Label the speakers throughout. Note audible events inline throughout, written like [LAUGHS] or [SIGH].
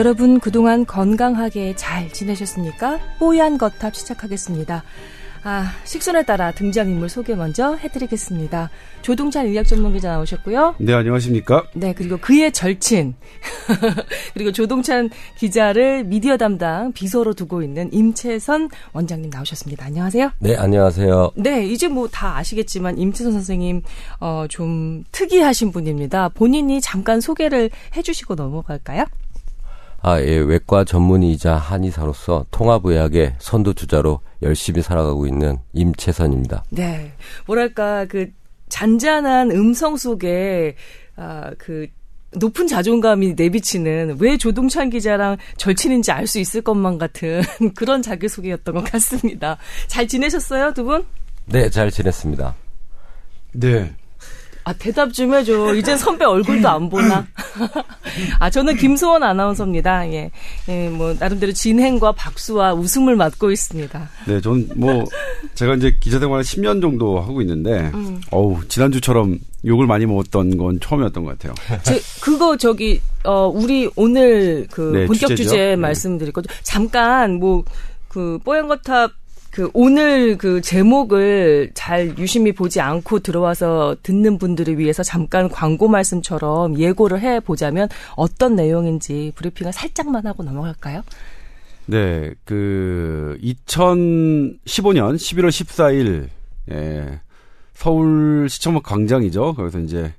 Speaker 1: 여러분 그동안 건강하게 잘 지내셨습니까? 뽀얀 거탑 시작하겠습니다. 아, 식순에 따라 등장인물 소개 먼저 해드리겠습니다. 조동찬 인력 전문 기자 나오셨고요.
Speaker 2: 네, 안녕하십니까?
Speaker 1: 네, 그리고 그의 절친. [LAUGHS] 그리고 조동찬 기자를 미디어 담당 비서로 두고 있는 임채선 원장님 나오셨습니다. 안녕하세요.
Speaker 3: 네, 안녕하세요.
Speaker 1: 네, 이제 뭐 다 아시겠지만 임채선 선생님, 어, 좀 특이하신 분입니다. 본인이 잠깐 소개를 해주시고 넘어갈까요?
Speaker 3: 아, 예, 외과 전문의이자 한의사로서 통합의학의 선두주자로 열심히 살아가고 있는 임채선입니다.
Speaker 1: 네. 뭐랄까, 그, 잔잔한 음성 속에, 아, 그, 높은 자존감이 내비치는 왜 조동찬 기자랑 절친인지 알 수 있을 것만 같은 [LAUGHS] 그런 자기소개였던 것 같습니다. 잘 지내셨어요, 두 분?
Speaker 3: 네, 잘 지냈습니다.
Speaker 2: 네.
Speaker 1: 아, 대답 좀 해줘. 이제 선배 얼굴도 안 보나? 아, 저는 김소원 아나운서입니다. 예. 예, 뭐, 나름대로 진행과 박수와 웃음을 맡고 있습니다.
Speaker 2: 네, 전 뭐, 제가 이제 기자 생활을 10년 정도 하고 있는데, 음. 어우, 지난주처럼 욕을 많이 먹었던 건 처음이었던 것 같아요.
Speaker 1: 제, 그거 저기, 어, 우리 오늘 그 네, 본격 주제죠? 주제 네. 말씀드릴 거죠. 잠깐, 뭐, 그, 뽀얀거탑 그 오늘 그 제목을 잘 유심히 보지 않고 들어와서 듣는 분들을 위해서 잠깐 광고 말씀처럼 예고를 해 보자면 어떤 내용인지 브리핑을 살짝만 하고 넘어갈까요?
Speaker 2: 네, 그 2015년 11월 14일 예, 서울 시청역 광장이죠. 거기서 이제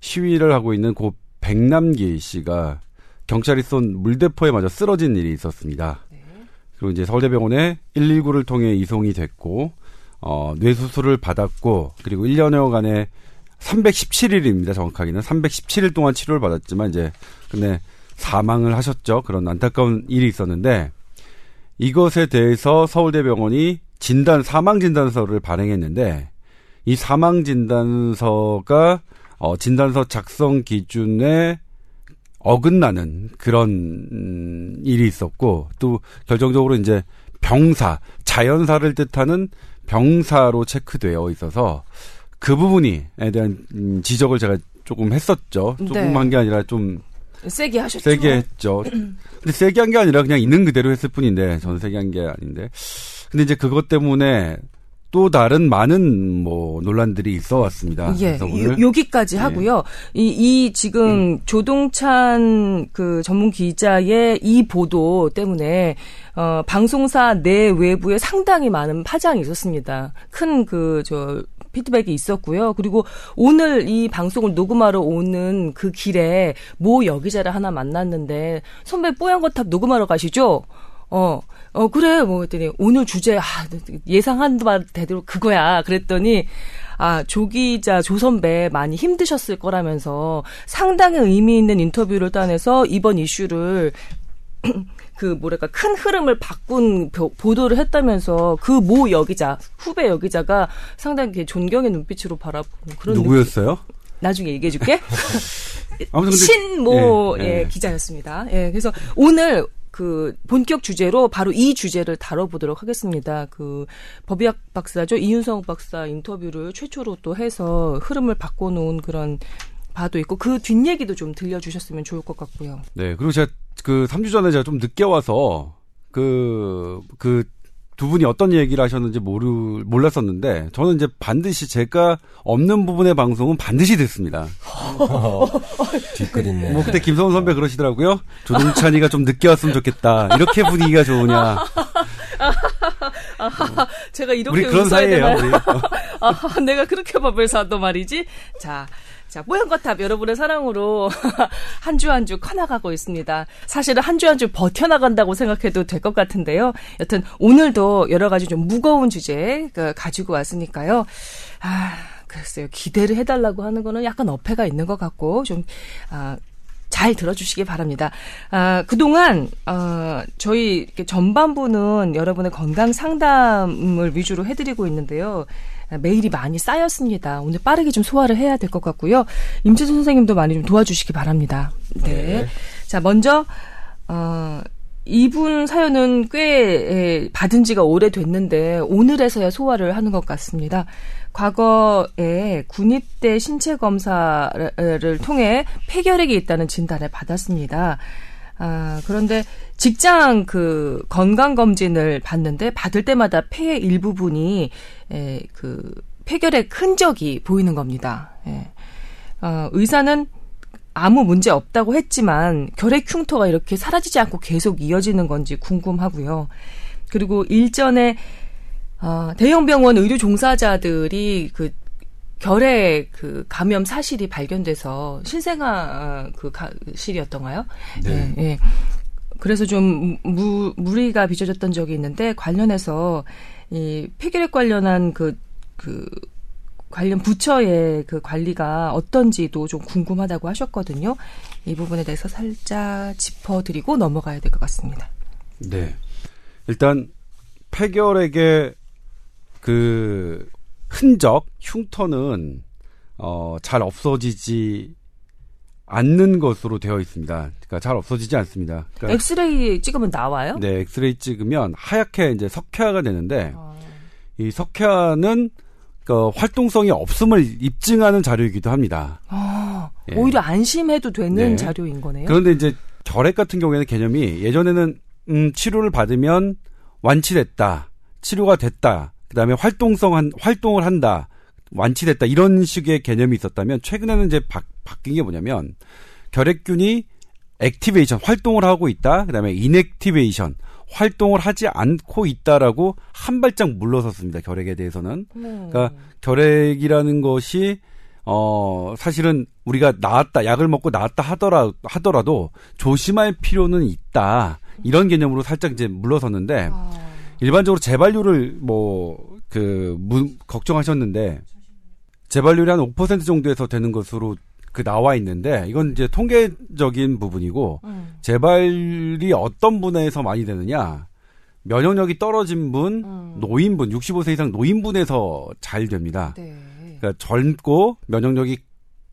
Speaker 2: 시위를 하고 있는 고 백남기 씨가 경찰이 쏜 물대포에 맞아 쓰러진 일이 있었습니다. 그리고 이제 서울대병원에 119를 통해 이송이 됐고 어, 뇌수술을 받았고 그리고 1년여간의 317일입니다. 정확하게는 317일 동안 치료를 받았지만 이제 근데 사망을 하셨죠. 그런 안타까운 일이 있었는데 이것에 대해서 서울대병원이 진단 사망 진단서를 발행했는데 이 사망 진단서가 어 진단서 작성 기준에 어긋나는 그런 음, 일이 있었고 또 결정적으로 이제 병사 자연사를 뜻하는 병사로 체크되어 있어서 그 부분이에 대한 음, 지적을 제가 조금 했었죠. 조금 네. 한게 아니라 좀
Speaker 1: 세게 하셨죠.
Speaker 2: 세게 했죠. 근데 세게 한 게 아니라 그냥 있는 그대로 했을 뿐인데 저는 세게 한 게 아닌데. 근데 이제 그것 때문에 또 다른 많은 뭐 논란들이 있어 왔습니다.
Speaker 1: 예. 요, 여기까지 예. 하고요. 이, 이 지금 음. 조동찬 그 전문 기자의 이 보도 때문에 어 방송사 내 외부에 상당히 많은 파장이 있었습니다. 큰 그 저 피드백이 있었고요. 그리고 오늘 이 방송을 녹음하러 오는 그 길에 모 여기자를 하나 만났는데 선배 뽀얀 거탑 녹음하러 가시죠? 어, 어, 그래. 뭐, 했더니, 오늘 주제, 아, 예상한 바 대로 그거야. 그랬더니, 아, 조 기자, 조 선배 많이 힘드셨을 거라면서 상당히 의미 있는 인터뷰를 따내서 이번 이슈를 [CLEARS THROAT] 그 뭐랄까 큰 흐름을 바꾼 보도를 했다면서 그 모 여기자 후배 여기자가 상당히 존경의 눈빛으로 바라보는 그런
Speaker 2: 누구였어요? 느낌.
Speaker 1: 나중에 얘기해 줄게. 신모 [LAUGHS] 예, 예. 예, 기자였습니다. 예, 그래서 오늘 그 본격 주제로 바로 이 주제를 다뤄보도록 하겠습니다. 그 법의학 박사죠 이윤성 박사 인터뷰를 최초로 또 해서 흐름을 바꿔놓은 그런 바도 있고 그 뒷얘기도 좀 들려주셨으면 좋을 것 같고요.
Speaker 2: 네, 그리고 제가 그 3주 전에 제가 좀 늦게 와서 그, 그 두 분이 어떤 얘기를 하셨는지 모르, 몰랐었는데, 저는 이제 반드시 제가 없는 부분의 방송은 반드시 듣습니다. [LAUGHS]
Speaker 3: 뒷글있네.
Speaker 2: 뭐 그때 김성훈 선배 그러시더라고요. 조동찬이가 좀 늦게 왔으면 좋겠다. 이렇게 분위기가 좋으냐. [LAUGHS]
Speaker 1: 제가 이렇게 우리 그런 사이예요. 우리. [LAUGHS] 아, 내가 그렇게 밥을 사도 말이지. 자, 자, 뽀얀거탑 여러분의 사랑으로 [LAUGHS] 한 주 한 주 커나가고 있습니다. 사실은 한 주 한 주 버텨나간다고 생각해도 될 것 같은데요. 여튼 오늘도 여러 가지 좀 무거운 주제 그 가지고 왔으니까요. 아, 글쎄요. 기대를 해달라고 하는 거는 약간 어폐가 있는 것 같고 좀, 아, 잘 들어주시기 바랍니다. 아, 그동안, 어, 저희 전반부는 여러분의 건강 상담을 위주로 해드리고 있는데요. 메일이 많이 쌓였습니다. 오늘 빠르게 좀 소화를 해야 될 것 같고요. 임채선 선생님도 많이 좀 도와주시기 바랍니다. 네. 네. 자, 먼저, 어, 이분 사연은 꽤 받은 지가 오래됐는데 오늘에서야 소화를 하는 것 같습니다. 과거에 군입대 신체 검사를 통해 폐결핵이 있다는 진단을 받았습니다. 아, 그런데 직장 그 건강 검진을 받는데 받을 때마다 폐의 일부분이 에, 그 폐결의 흔적이 보이는 겁니다. 예. 어, 의사는 아무 문제 없다고 했지만 결핵 흉터가 이렇게 사라지지 않고 계속 이어지는 건지 궁금하고요. 그리고 일전에 어, 대형 병원 의료 종사자들이 그 결핵 그 감염 사실이 발견돼서 신생아 그 가실이었던가요?
Speaker 2: 네.
Speaker 1: 예, 예. 그래서 좀 무, 무리가 빚어졌던 적이 있는데 관련해서 이 폐결핵 관련한 그, 그 관련 부처의 그 관리가 어떤지도 좀 궁금하다고 하셨거든요. 이 부분에 대해서 살짝 짚어드리고 넘어가야 될 것 같습니다.
Speaker 2: 네. 일단 폐결핵의 그 흔적, 흉터는 어, 잘 없어지지 않는 것으로 되어 있습니다. 그러니까 잘 없어지지 않습니다. 그러니까
Speaker 1: 엑스레이 찍으면 나와요?
Speaker 2: 네, 엑스레이 찍으면 하얗게 이제 석회화가 되는데
Speaker 1: 어.
Speaker 2: 이 석회화는 그 활동성이 없음을 입증하는 자료이기도 합니다.
Speaker 1: 아,
Speaker 2: 예.
Speaker 1: 오히려 안심해도 되는
Speaker 2: 네.
Speaker 1: 자료인 거네요.
Speaker 2: 그런데 이제 결핵 같은 경우에는 개념이 예전에는 음, 치료를 받으면 완치됐다, 치료가 됐다, 그다음에 활동성 한 활동을 한다, 완치됐다 이런 식의 개념이 있었다면 최근에는 이제 바, 바뀐 게 뭐냐면 결핵균이 액티베이션 활동을 하고 있다, 그다음에 인액티베이션 활동을 하지 않고 있다라고 한 발짝 물러섰습니다. 결핵에 대해서는.
Speaker 1: 음.
Speaker 2: 그러니까 결핵이라는 것이 어 사실은 우리가 나았다 약을 먹고 나았다 하더라 하더라도 조심할 필요는 있다 이런 개념으로 살짝 이제 물러섰는데
Speaker 1: 아,
Speaker 2: 일반적으로 재발률을 뭐 그 걱정하셨는데 재발률이 한 5% 정도에서 되는 것으로 그 나와 있는데 이건 이제 통계적인 부분이고
Speaker 1: 음,
Speaker 2: 재발이 어떤 분야에서 많이 되느냐 면역력이 떨어진 분
Speaker 1: 음.
Speaker 2: 노인분 65세 이상 노인분에서 잘 됩니다.
Speaker 1: 네.
Speaker 2: 그러니까 젊고 면역력이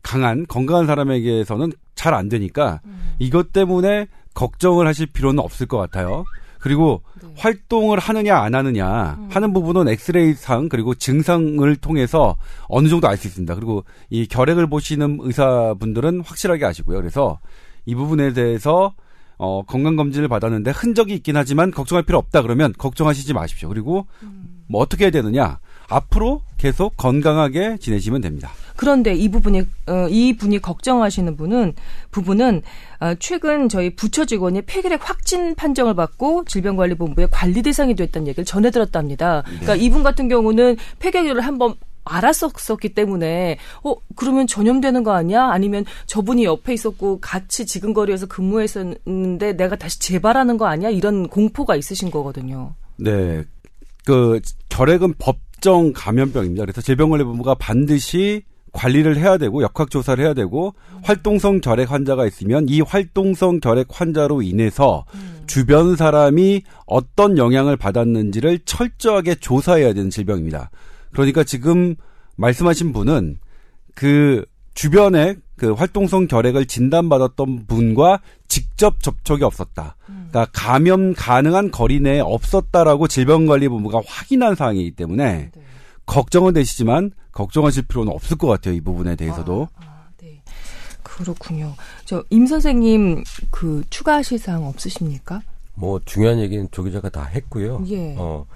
Speaker 2: 강한 건강한 사람에게서는 잘 안 되니까
Speaker 1: 음.
Speaker 2: 이것 때문에 걱정을 하실 필요는 없을 것 같아요. 그리고
Speaker 1: 네.
Speaker 2: 활동을 하느냐 안 하느냐
Speaker 1: 음.
Speaker 2: 하는 부분은 엑스레이상 그리고 증상을 통해서 어느 정도 알 수 있습니다. 그리고 이 결핵을 보시는 의사분들은 확실하게 아시고요. 그래서 이 부분에 대해서 어, 건강 검진을 받았는데 흔적이 있긴 하지만 걱정할 필요 없다 그러면 걱정하시지 마십시오. 그리고
Speaker 1: 음.
Speaker 2: 뭐 어떻게 해야 되느냐? 앞으로 계속 건강하게 지내시면 됩니다.
Speaker 1: 그런데 이 부분이 어, 이 분이 걱정하시는 분은 부분은 어, 최근 저희 부처 직원이 폐결핵 확진 판정을 받고 질병관리본부의 관리 대상이 됐다는 얘기를 전해 들었답니다. 그러니까 이분 같은 경우는 폐결핵을 한번 알았었기 때문에 어 그러면 전염되는 거 아니야? 아니면 저분이 옆에 있었고 같이 지근거리에서 근무했었는데 내가 다시 재발하는 거 아니야? 이런 공포가 있으신 거거든요.
Speaker 2: 네. 그 결핵은 법 정 감염병입니다. 그래서 질병관리본부가 반드시 관리를 해야 되고 역학 조사를 해야 되고 활동성 결핵 환자가 있으면 이 활동성 결핵 환자로 인해서 주변 사람이 어떤 영향을 받았는지를 철저하게 조사해야 되는 질병입니다. 그러니까 지금 말씀하신 분은 그 주변에 그 활동성 결핵을 진단받았던 분과 직접 접촉이 없었다. 그러니까 감염 가능한 거리 내에 없었다라고 질병관리본부가 확인한 사항이기 때문에
Speaker 1: 네.
Speaker 2: 걱정은 되시지만 걱정하실 필요는 없을 것 같아요. 이 부분에 대해서도.
Speaker 1: 아, 네. 그렇군요. 저 임 선생님 그 추가하실 사항 없으십니까?
Speaker 3: 뭐 중요한 얘기는 조 기자가 다 했고요.
Speaker 1: 예.
Speaker 3: 어,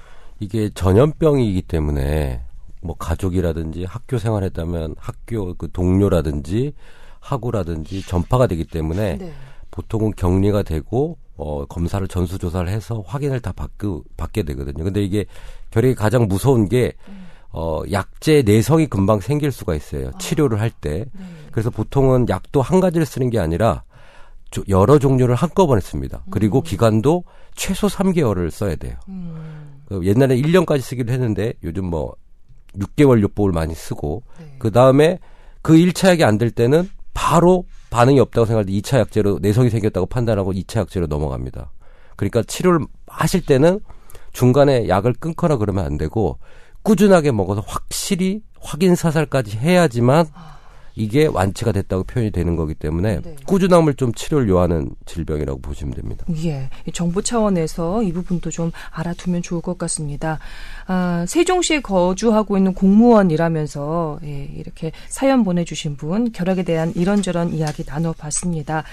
Speaker 3: 이게 전염병이기 때문에 뭐 가족이라든지 학교 생활했다면 학교 그 동료라든지 학우라든지 전파가 되기 때문에
Speaker 1: 네.
Speaker 3: 보통은 격리가 되고 어, 검사를 전수 조사를 해서 확인을 다 받고, 받게 되거든요. 근데 이게 결핵이 가장 무서운 게 어, 약제 내성이 금방 생길 수가 있어요. 치료를 할 때.
Speaker 1: 네.
Speaker 3: 그래서 보통은 약도 한 가지를 쓰는 게 아니라 조- 여러 종류를 한꺼번에 씁니다. 그리고 기간도 최소 3개월을 써야 돼요.
Speaker 1: 음,
Speaker 3: 그 옛날에 1년까지 쓰기도 했는데 요즘 뭐 6개월 요법을 많이 쓰고
Speaker 1: 네.
Speaker 3: 그 다음에 그 1차 약이 안 될 때는 바로 반응이 없다고 생각할 때 2차 약제로 내성이 생겼다고 판단하고 2차 약제로 넘어갑니다. 그러니까 치료를 하실 때는 중간에 약을 끊거나 그러면 안 되고 꾸준하게 먹어서 확실히 확인 사살까지 해야지만 이게 완치가 됐다고 표현이 되는 거기 때문에 네. 꾸준함을 좀 치료를 요하는 질병이라고 보시면 됩니다.
Speaker 1: 예. 정부 차원에서 이 부분도 좀 알아두면 좋을 것 같습니다. 아, 세종시에 거주하고 있는 공무원이라면서 예, 이렇게 사연 보내주신 분 결핵에 대한 이런저런 이야기 나눠봤습니다.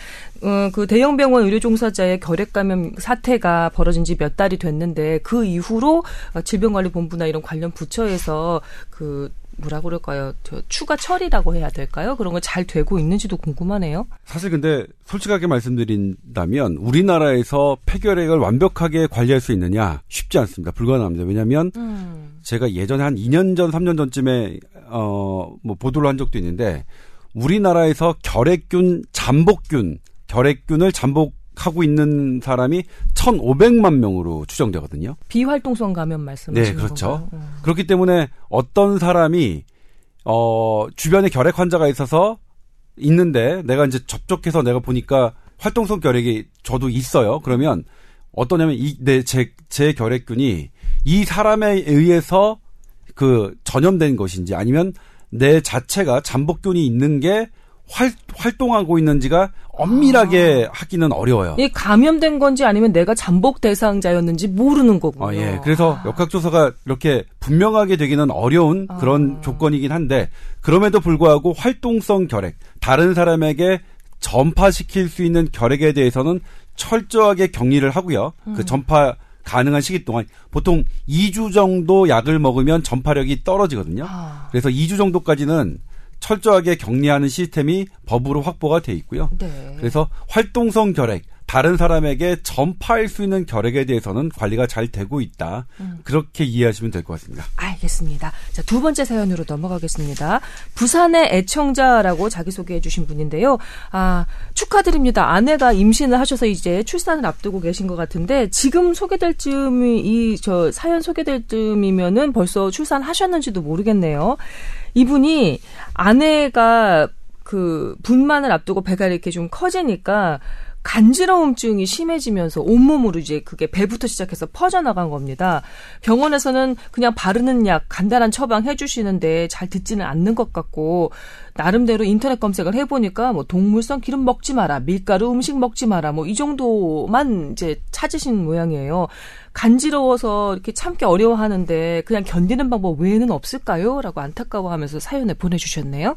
Speaker 1: 어, 그 대형병원 의료 종사자의 결핵 감염 사태가 벌어진 지 몇 달이 됐는데 그 이후로 질병관리본부나 이런 관련 부처에서 그 뭐라 그럴까요? 저 추가 처리라고 해야 될까요? 그런 거 잘 되고 있는지도 궁금하네요.
Speaker 2: 사실 근데 솔직하게 말씀드린다면 우리나라에서 폐결핵을 완벽하게 관리할 수 있느냐 쉽지 않습니다. 불가능합니다. 왜냐하면 음. 제가 예전에 한 2년 전, 3년 전쯤에 어뭐 보도를 한 적도 있는데 우리나라에서 결핵균, 잠복균, 결핵균을 잠복 하고 있는 사람이 1,500만 명으로 추정되거든요.
Speaker 1: 비활동성 감염 말씀하시는
Speaker 2: 네, 그렇죠. 음. 그렇기 때문에 어떤 사람이 어 주변에 결핵 환자가 있어서 있는데 내가 이제 접촉해서 내가 보니까 활동성 결핵이 저도 있어요. 그러면 어떠냐면 이내제제 제 결핵균이 이 사람에 의해서 그 전염된 것인지 아니면 내 자체가 잠복균이 있는 게 활, 활동하고 있는지가 엄밀하게 아. 하기는 어려워요.
Speaker 1: 이 감염된 건지 아니면 내가 잠복 대상자였는지 모르는 거군요.
Speaker 2: 아, 예. 그래서 아. 역학조사가 이렇게 분명하게 되기는 어려운 아. 그런 조건이긴 한데 그럼에도 불구하고 활동성 결핵, 다른 사람에게 전파시킬 수 있는 결핵에 대해서는 철저하게 격리를 하고요. 그 음. 그 전파 가능한 시기 동안 보통 2주 정도 약을 먹으면 전파력이 떨어지거든요. 아. 그래서 2주 정도까지는 철저하게 격리하는 시스템이 법으로 확보가 돼 있고요. 네. 그래서 활동성 결핵, 다른 사람에게 전파할 수 있는 결핵에 대해서는 관리가 잘 되고 있다. 음. 그렇게 이해하시면 될 것 같습니다.
Speaker 1: 알겠습니다. 자, 두 번째 사연으로 넘어가겠습니다. 부산의 애청자라고 자기소개해 주신 분인데요. 아, 축하드립니다. 아내가 임신을 하셔서 이제 출산을 앞두고 계신 것 같은데 지금 소개될 즈음이 이 저 사연 소개될 즈음이면은 벌써 출산하셨는지도 모르겠네요. 이분이 아내가 그 분만을 앞두고 배가 이렇게 좀 커지니까 간지러움증이 심해지면서 온몸으로 이제 그게 배부터 시작해서 퍼져나간 겁니다. 병원에서는 그냥 바르는 약 간단한 처방 해주시는데 잘 듣지는 않는 것 같고 나름대로 인터넷 검색을 해보니까 뭐 동물성 기름 먹지 마라, 밀가루 음식 먹지 마라, 뭐 이 정도만 이제 찾으신 모양이에요. 간지러워서 이렇게 참기 어려워하는데 그냥 견디는 방법 외에는 없을까요? 라고 안타까워하면서 사연을 보내주셨네요.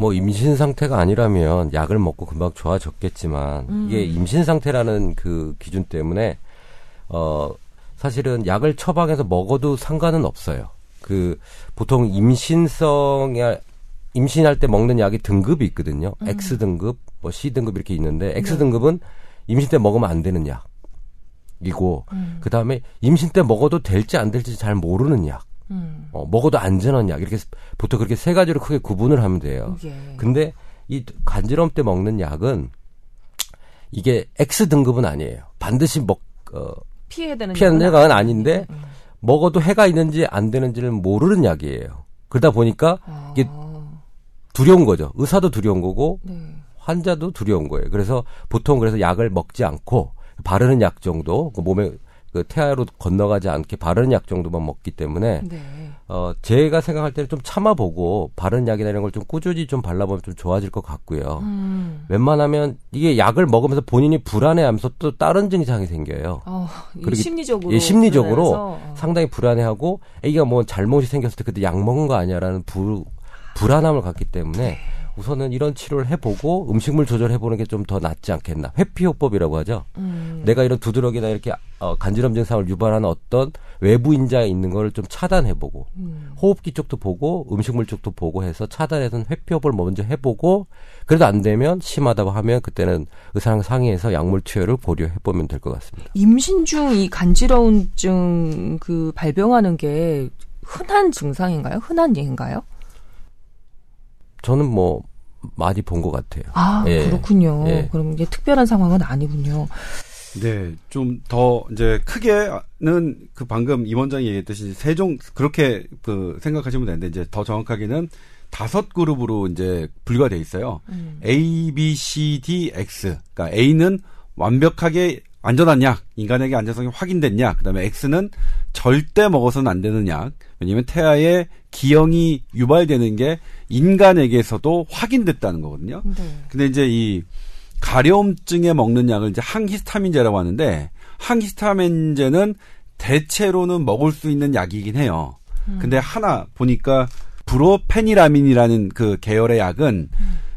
Speaker 3: 뭐 임신 상태가 아니라면 약을 먹고 금방 좋아졌겠지만 음. 이게 임신 상태라는 그 기준 때문에 어 사실은 약을 처방해서 먹어도 상관은 없어요. 그 보통 임신성에 임신할 때 먹는 약이 등급이 있거든요. 음. X 등급, 뭐 C 등급 이렇게 있는데 X 네. 등급은 임신 때 먹으면 안 되는 약이고 음. 그 다음에 임신 때 먹어도 될지 안 될지 잘 모르는 약. 음. 어, 먹어도 안전한 약 이렇게 보통 그렇게 세 가지로 크게 구분을 하면 돼요. 예. 근데 이 간지럼 때 먹는 약은 이게 X 등급은 아니에요. 반드시 먹 어,
Speaker 1: 피해야 되는
Speaker 3: 피하는 약은 아닌데 음. 먹어도 해가 있는지 안 되는지를 모르는 약이에요. 그러다 보니까 아. 이게 두려운 거죠. 의사도 두려운 거고 네. 환자도 두려운 거예요. 그래서 보통 그래서 약을 먹지 않고 바르는 약 정도 그 몸에 그 태아로 건너가지 않게 바른 약 정도만 먹기 때문에 네. 어 제가 생각할 때는 좀 참아보고 바른 약이나 이런 걸 좀 꾸준히 좀 발라보면 좀 좋아질 것 같고요. 음. 웬만하면 이게 약을 먹으면서 본인이 불안해하면서 또 다른 증상이 생겨요. 어,
Speaker 1: 그리고 심리적으로
Speaker 3: 예, 심리적으로 어. 상당히 불안해하고 애기가 뭐 잘못이 생겼을 때 그때 약 먹은 거 아니야라는 불 불안함을 갖기 때문에. 네. 우선은 이런 치료를 해보고 음식물 조절해보는 게 좀 더 낫지 않겠나. 회피요법이라고 하죠. 음. 내가 이런 두드러기나 이렇게 어, 간지럼 증상을 유발하는 어떤 외부 인자가 있는 거를 좀 차단해보고 음. 호흡기 쪽도 보고 음식물 쪽도 보고 해서 차단해서 회피요법을 먼저 해보고 그래도 안 되면 심하다고 하면 그때는 의사랑 상의해서 약물 투여를 고려해보면 될 것 같습니다.
Speaker 1: 임신 중 이 간지러움증 그 발병하는 게 흔한 증상인가요? 흔한 예인가요?
Speaker 3: 저는 뭐 많이 본 것 같아요.
Speaker 1: 아 예. 그렇군요. 예. 그럼 이게 특별한 상황은 아니군요.
Speaker 2: 네, 좀 더 이제 크게는 그 방금 임 원장이 얘기했듯이 세종 그렇게 그 생각하시면 되는데 이제 더 정확하게는 다섯 그룹으로 이제 분류가 돼 있어요. 음. A, B, C, D, X. 그러니까 A는 완벽하게 안전한 약, 인간에게 안전성이 확인된 약, 그 다음에 X는 절대 먹어서는 안 되는 약. 왜냐면 태아의 기형이 유발되는 게 인간에게서도 확인됐다는 거거든요.
Speaker 1: 네.
Speaker 2: 근데 이제 이 가려움증에 먹는 약을 이제 항히스타민제라고 하는데 항히스타민제는 대체로는 먹을 수 있는 약이긴 해요. 근데 하나 보니까 브로페니라민이라는 그 계열의 약은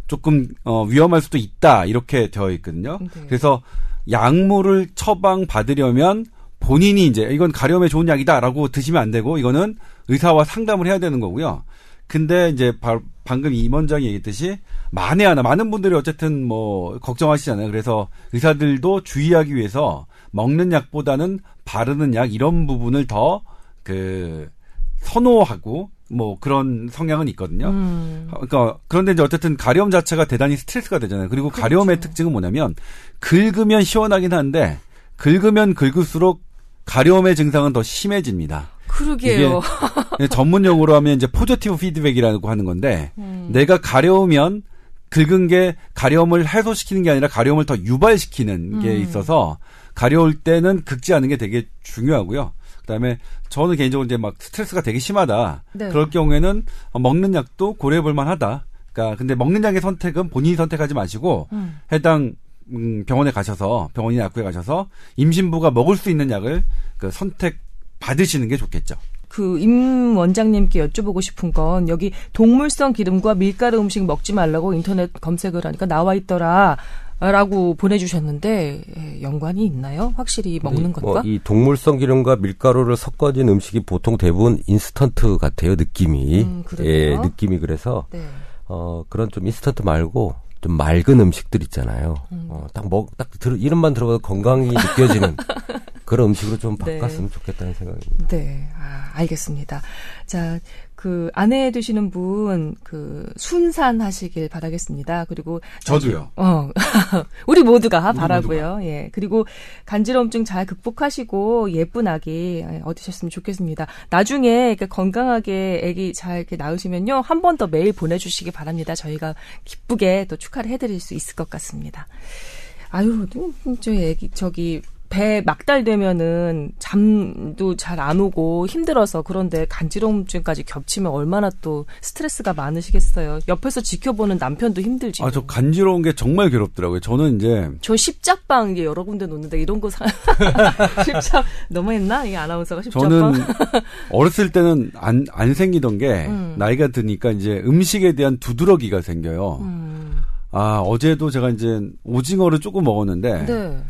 Speaker 2: 조금 어 위험할 수도 있다 이렇게 되어 있거든요.
Speaker 1: 네.
Speaker 2: 그래서 약물을 처방 받으려면 본인이 이제 이건 가려움에 좋은 약이다라고 드시면 안 되고 이거는 의사와 상담을 해야 되는 거고요. 근데 이제 바- 방금 임 원장이 얘기했듯이 만에 하나 많은 분들이 어쨌든 뭐 걱정하시잖아요. 그래서 의사들도 주의하기 위해서 먹는 약보다는 바르는 약 이런 부분을 더 그 선호하고 뭐 그런 성향은 있거든요.
Speaker 1: 음.
Speaker 2: 그러니까 그런데 이제 어쨌든 가려움 자체가 대단히 스트레스가 되잖아요. 그리고 가려움의 특징은 뭐냐면 긁으면 시원하긴 한데 긁으면 긁을수록 가려움의 증상은 더 심해집니다.
Speaker 1: 그러게요.
Speaker 2: 전문 용어로 하면 이제 포지티브 피드백이라고 하는 건데
Speaker 1: 음.
Speaker 2: 내가 가려우면 긁은 게 가려움을 해소시키는 게 아니라 가려움을 더 유발시키는 게
Speaker 1: 음.
Speaker 2: 있어서 가려울 때는 긁지 않는 게 되게 중요하고요. 그다음에 저는 개인적으로 이제 막 스트레스가 되게 심하다.
Speaker 1: 네.
Speaker 2: 그럴 경우에는 어, 먹는 약도 고려해 볼 만하다. 그러니까 근데 먹는 약의 선택은 본인이 선택하지 마시고
Speaker 1: 음.
Speaker 2: 해당 음, 병원에 가셔서 병원이나 약국에 가셔서 임신부가 먹을 수 있는 약을 그 선택 받으시는 게 좋겠죠.
Speaker 1: 그임 원장님께 여쭤보고 싶은 건 여기 동물성 기름과 밀가루 음식 먹지 말라고 인터넷 검색을 하니까 나와 있더라. 라고 보내주셨는데 예, 연관이 있나요? 확실히 먹는 것과?
Speaker 3: 뭐 이 동물성 기름과 밀가루를 섞어진 음식이 보통 대부분 인스턴트 같아요 느낌이
Speaker 1: 음?
Speaker 3: 예 느낌이 그래서
Speaker 1: 네.
Speaker 3: 어 그런 좀 인스턴트 말고 좀 맑은 음식들 있잖아요
Speaker 1: 음.
Speaker 3: 어 딱 먹 딱 들 이름만 들어봐도 건강이 느껴지는 [LAUGHS] 그런 음식으로 좀
Speaker 1: 네.
Speaker 3: 바꿨으면 좋겠다는 생각입니다.
Speaker 1: 네, 아, 알겠습니다. 자, 그 아내 되시는 분 그 순산 하시길 바라겠습니다. 그리고
Speaker 2: 저도요.
Speaker 1: 어, [LAUGHS] 우리 모두가
Speaker 2: 우리
Speaker 1: 바라고요. 예, 그리고 간지러움증 잘 극복하시고 예쁜 아기 예, 얻으셨으면 좋겠습니다. 나중에 이렇게 건강하게 아기 잘 이렇게 낳으시면요 한 번 더 메일 보내 주시기 바랍니다. 저희가 기쁘게 또 축하를 해 드릴 수 있을 것 같습니다. 아유, 음, 저 애기 저기 배 막달 되면은 잠도 잘 안 오고 힘들어서 그런데 간지러움증까지 겹치면 얼마나 또 스트레스가 많으시겠어요. 옆에서 지켜보는 남편도 힘들지.
Speaker 2: 아, 저 간지러운 게 정말 괴롭더라고요. 저는 이제
Speaker 1: 저 십자방 이게 여러 군데 놓는데 이런 거 사. [LAUGHS] 십자 너무했나? 이 아나운서가 십자방.
Speaker 2: 저는 [LAUGHS] 어렸을 때는 안, 안 생기던 게
Speaker 1: 음.
Speaker 2: 나이가 드니까 이제 음식에 대한 두드러기가 생겨요.
Speaker 1: 음,
Speaker 2: 아, 어제도 제가 이제 오징어를 조금 먹었는데
Speaker 1: 네.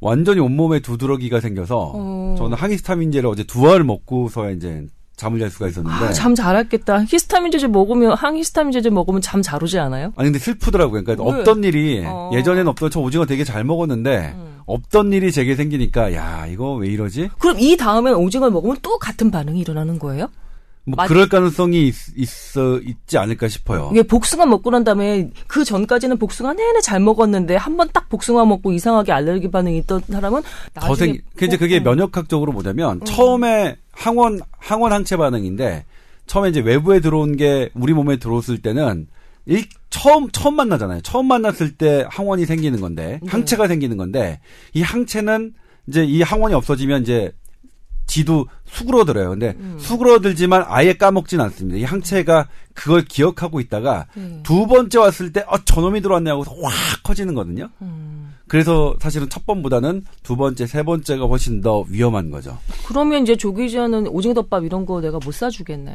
Speaker 2: 완전히 온몸에 두드러기가 생겨서
Speaker 1: 어.
Speaker 2: 저는 항히스타민제를 어제 두 알을 먹고서 이제 잠을 잘 수가 있었는데
Speaker 1: 아, 잠 잘했겠다. 히스타민 제제 먹으면 항히스타민 제제 먹으면 잠 잘 오지 않아요?
Speaker 2: 아니 근데 슬프더라고요. 그러니까
Speaker 1: 왜?
Speaker 2: 없던 일이
Speaker 1: 어.
Speaker 2: 예전에는 없던 저 오징어 되게 잘 먹었는데
Speaker 1: 음.
Speaker 2: 없던 일이 제게 생기니까 야 이거 왜 이러지?
Speaker 1: 그럼 이 다음에 오징어를 먹으면 또 같은 반응이 일어나는 거예요?
Speaker 2: 뭐
Speaker 1: 맞-
Speaker 2: 그럴 가능성이 있, 있어 있지 않을까 싶어요.
Speaker 1: 이게 복숭아 먹고 난 다음에 그 전까지는 복숭아 내내 잘 먹었는데 한 번 딱 복숭아 먹고 이상하게 알레르기 반응이 있던 사람은
Speaker 2: 더
Speaker 1: 나중에
Speaker 2: 생, 그 이제 그게
Speaker 1: 어,
Speaker 2: 면역학적으로 뭐냐면 처음에 항원 항원 항체 반응인데 처음에 이제 외부에 들어온 게 우리 몸에 들어왔을 때는 일, 처음 처음 만나잖아요. 처음 만났을 때 항원이 생기는 건데
Speaker 1: 네.
Speaker 2: 항체가 생기는 건데 이 항체는 이제 이 항원이 없어지면 이제 지도 수그러들어요. 근데
Speaker 1: 음.
Speaker 2: 수그러들지만 아예 까먹진 않습니다. 이 항체가 그걸 기억하고 있다가
Speaker 1: 네.
Speaker 2: 두 번째 왔을 때, 어, 저놈이 들어왔네 하고서 확 커지는 거거든요.
Speaker 1: 음.
Speaker 2: 그래서 사실은 첫 번보다는 두 번째, 세 번째가 훨씬 더 위험한 거죠.
Speaker 1: 그러면 이제 조기자는 오징어 덮밥 이런 거 내가 못 사주겠네.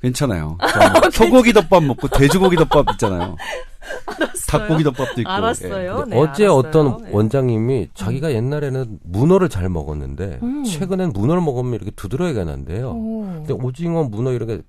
Speaker 2: 괜찮아요. 저 소고기 덮밥 먹고 돼지고기 덮밥 있잖아요. 닭고기 덮밥도 있고.
Speaker 1: 알았어요.
Speaker 2: 예.
Speaker 1: 네,
Speaker 3: 어제
Speaker 1: 알았어요.
Speaker 3: 어떤
Speaker 1: 네.
Speaker 3: 원장님이 자기가 옛날에는 문어를 잘 먹었는데
Speaker 1: 음.
Speaker 3: 최근엔 문어를 먹으면 이렇게 두드러기가 난대요.
Speaker 1: 오.
Speaker 3: 근데 오징어, 문어 이런 게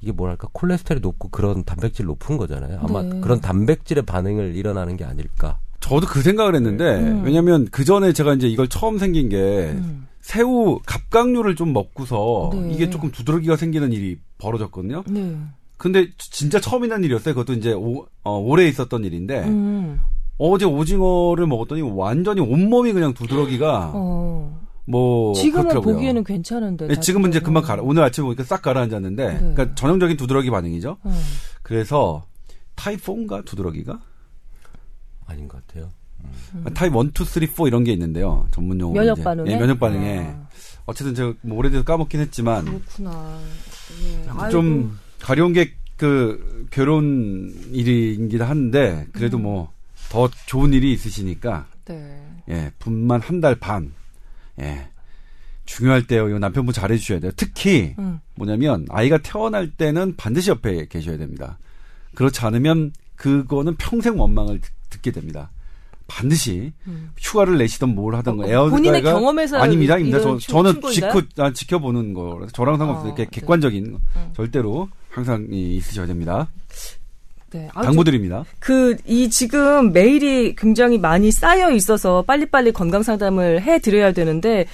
Speaker 3: 이게 뭐랄까 콜레스테롤이 높고 그런 단백질 높은 거잖아요. 아마
Speaker 1: 네.
Speaker 3: 그런 단백질의 반응을 일어나는 게 아닐까.
Speaker 2: 저도 그 생각을 했는데,
Speaker 1: 음.
Speaker 2: 왜냐면 그 전에 제가 이제 이걸 처음 생긴 게,
Speaker 1: 음.
Speaker 2: 새우 갑각류를 좀 먹고서
Speaker 1: 네.
Speaker 2: 이게 조금 두드러기가 생기는 일이 벌어졌거든요.
Speaker 1: 네.
Speaker 2: 근데 진짜 처음 있는 일이었어요. 그것도 이제 오, 어, 오래 있었던 일인데,
Speaker 1: 음.
Speaker 2: 어제 오징어를 먹었더니 완전히 온몸이 그냥 두드러기가
Speaker 1: 어.
Speaker 2: 뭐
Speaker 1: 지금은
Speaker 2: 그렇더라고요.
Speaker 1: 보기에는 괜찮은데.
Speaker 2: 네, 지금은 이제 금방
Speaker 1: 또.
Speaker 2: 가라. 오늘 아침에 보니까 싹 가라앉았는데,
Speaker 1: 네.
Speaker 2: 그러니까 전형적인 두드러기 반응이죠.
Speaker 1: 음.
Speaker 2: 그래서 타이포인가 두드러기가
Speaker 3: 아닌 것 같아요.
Speaker 2: 음. 타입 1, 2, 3, 4 이런 게 있는데요. 전문 용어.
Speaker 1: 면역 반응에.
Speaker 2: 예, 면역 반응에. 아. 어쨌든 제가 뭐 오래돼서 까먹긴 했지만.
Speaker 1: 그렇구나.
Speaker 2: 예. 좀 가려운 게 그 결혼 일이긴 한데 그래도 음. 뭐더 좋은 일이 있으시니까. 네. 예, 분만 한 달 반. 예. 중요할 때요. 이거 남편분 잘해 주셔야 돼요. 특히 음. 뭐냐면 아이가 태어날 때는 반드시 옆에 계셔야 됩니다. 그렇지 않으면 그거는 평생 원망을 듣, 게 됩니다. 반드시 음. 휴가를 내시던 뭘 하던 어, 거 에어드가
Speaker 1: 본인의 경험에서
Speaker 2: 아닙니다. 아닙니다. 저, 저는 지켜 아, 지켜보는 거 저랑 상관없어요. 어, 이렇게 네. 객관적인 네. 절대로 항상 있으셔야 됩니다. 네. 당부드립니다.
Speaker 1: 그, 이 지금 메일이 굉장히 많이 쌓여 있어서 빨리빨리 건강 상담을 해 드려야 되는데,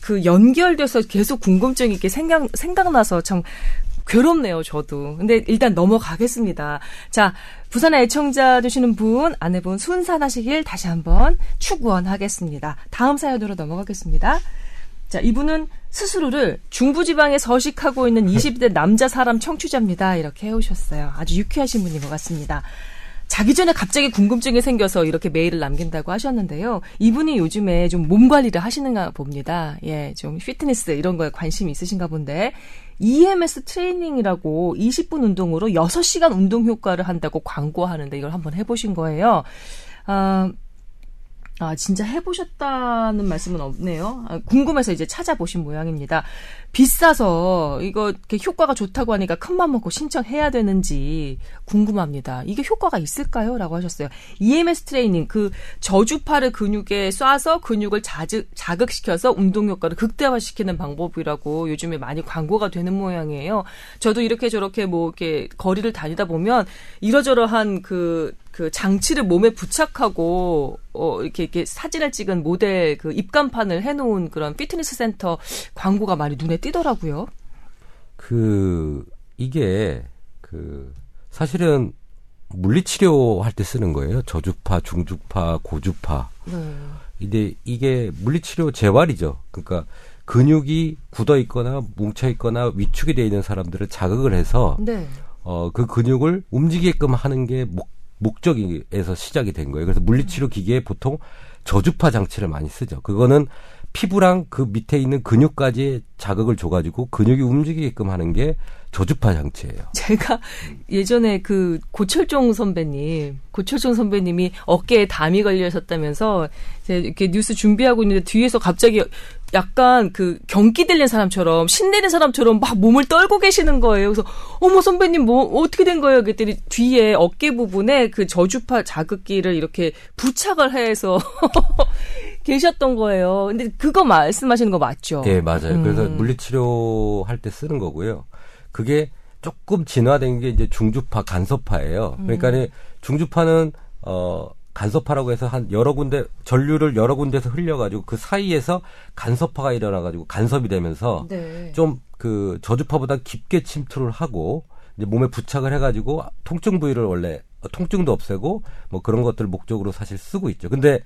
Speaker 1: 그 연결돼서 계속 궁금증이 이렇게 생각, 생각나서 참 괴롭네요, 저도. 근데 일단 넘어가겠습니다. 자, 부산의 애청자 되시는 분, 아내분 순산하시길 다시 한번 축원하겠습니다. 다음 사연으로 넘어가겠습니다. 자, 이분은 스스로를 중부지방에 서식하고 있는 20대 남자 사람 청취자입니다. 이렇게 해오셨어요. 아주 유쾌하신 분인 것 같습니다. 자기 전에 갑자기 궁금증이 생겨서 이렇게 메일을 남긴다고 하셨는데요. 이분이 요즘에 좀 몸 관리를 하시는가 봅니다. 예, 좀 피트니스 이런 거에 관심이 있으신가 본데 EMS 트레이닝이라고 20분 운동으로 6시간 운동 효과를 한다고 광고하는데 이걸 한번 해보신 거예요. 아, 아, 진짜 해보셨다는 말씀은 없네요. 아, 궁금해서 이제 찾아보신 모양입니다. 비싸서 이거 효과가 좋다고 하니까 큰맘 먹고 신청해야 되는지 궁금합니다. 이게 효과가 있을까요? 라고 하셨어요. EMS 트레이닝, 그 저주파를 근육에 쏴서 근육을 자극, 자극시켜서 운동 효과를 극대화시키는 방법이라고 요즘에 많이 광고가 되는 모양이에요. 저도 이렇게 저렇게 뭐 이렇게 거리를 다니다 보면 이러저러한 그 그 장치를 몸에 부착하고 어 이렇게 이렇게 사진을 찍은 모델 그 입간판을 해놓은 그런 피트니스 센터 광고가 많이 눈에 띄더라고요.
Speaker 3: 그 이게 그 사실은 물리치료 할 때 쓰는 거예요. 저주파, 중주파, 고주파. 네. 근데 이게 물리치료 재활이죠. 그러니까 근육이 굳어 있거나 뭉쳐 있거나 위축이 돼 있는 사람들을 자극을 해서 네. 어그 근육을 움직이게끔 하는 게 목, 목적에서 시작이 된 거예요. 그래서 물리치료 기계에 보통 저주파 장치를 많이 쓰죠. 그거는 피부랑 그 밑에 있는 근육까지 자극을 줘가지고 근육이 움직이게끔 하는 게 저주파 장치예요.
Speaker 1: 제가 예전에 그 고철종 선배님, 고철종 선배님이 어깨에 담이 걸려셨다면서 이렇게 뉴스 준비하고 있는데 뒤에서 갑자기 약간 그 경기 들린 사람처럼 신내린 사람처럼 막 몸을 떨고 계시는 거예요. 그래서 어머 선배님 뭐 어떻게 된 거예요? 그랬더니 뒤에 어깨 부분에 그 저주파 자극기를 이렇게 부착을 해서 [LAUGHS] 계셨던 거예요. 근데 그거 말씀하시는 거 맞죠?
Speaker 3: 네, 맞아요. 음. 그래서 물리치료 할 때 쓰는 거고요. 그게 조금 진화된 게 이제 중주파 간섭파예요. 그러니까 음. 중주파는 어 간섭파라고 해서 한 여러 군데 전류를 여러 군데서 흘려가지고 그 사이에서 간섭파가 일어나가지고 간섭이 되면서 네. 좀그 저주파보다 깊게 침투를 하고 이제 몸에 부착을 해가지고 통증 부위를 원래 통증도 없애고 뭐 그런 것들을 목적으로 사실 쓰고 있죠. 근데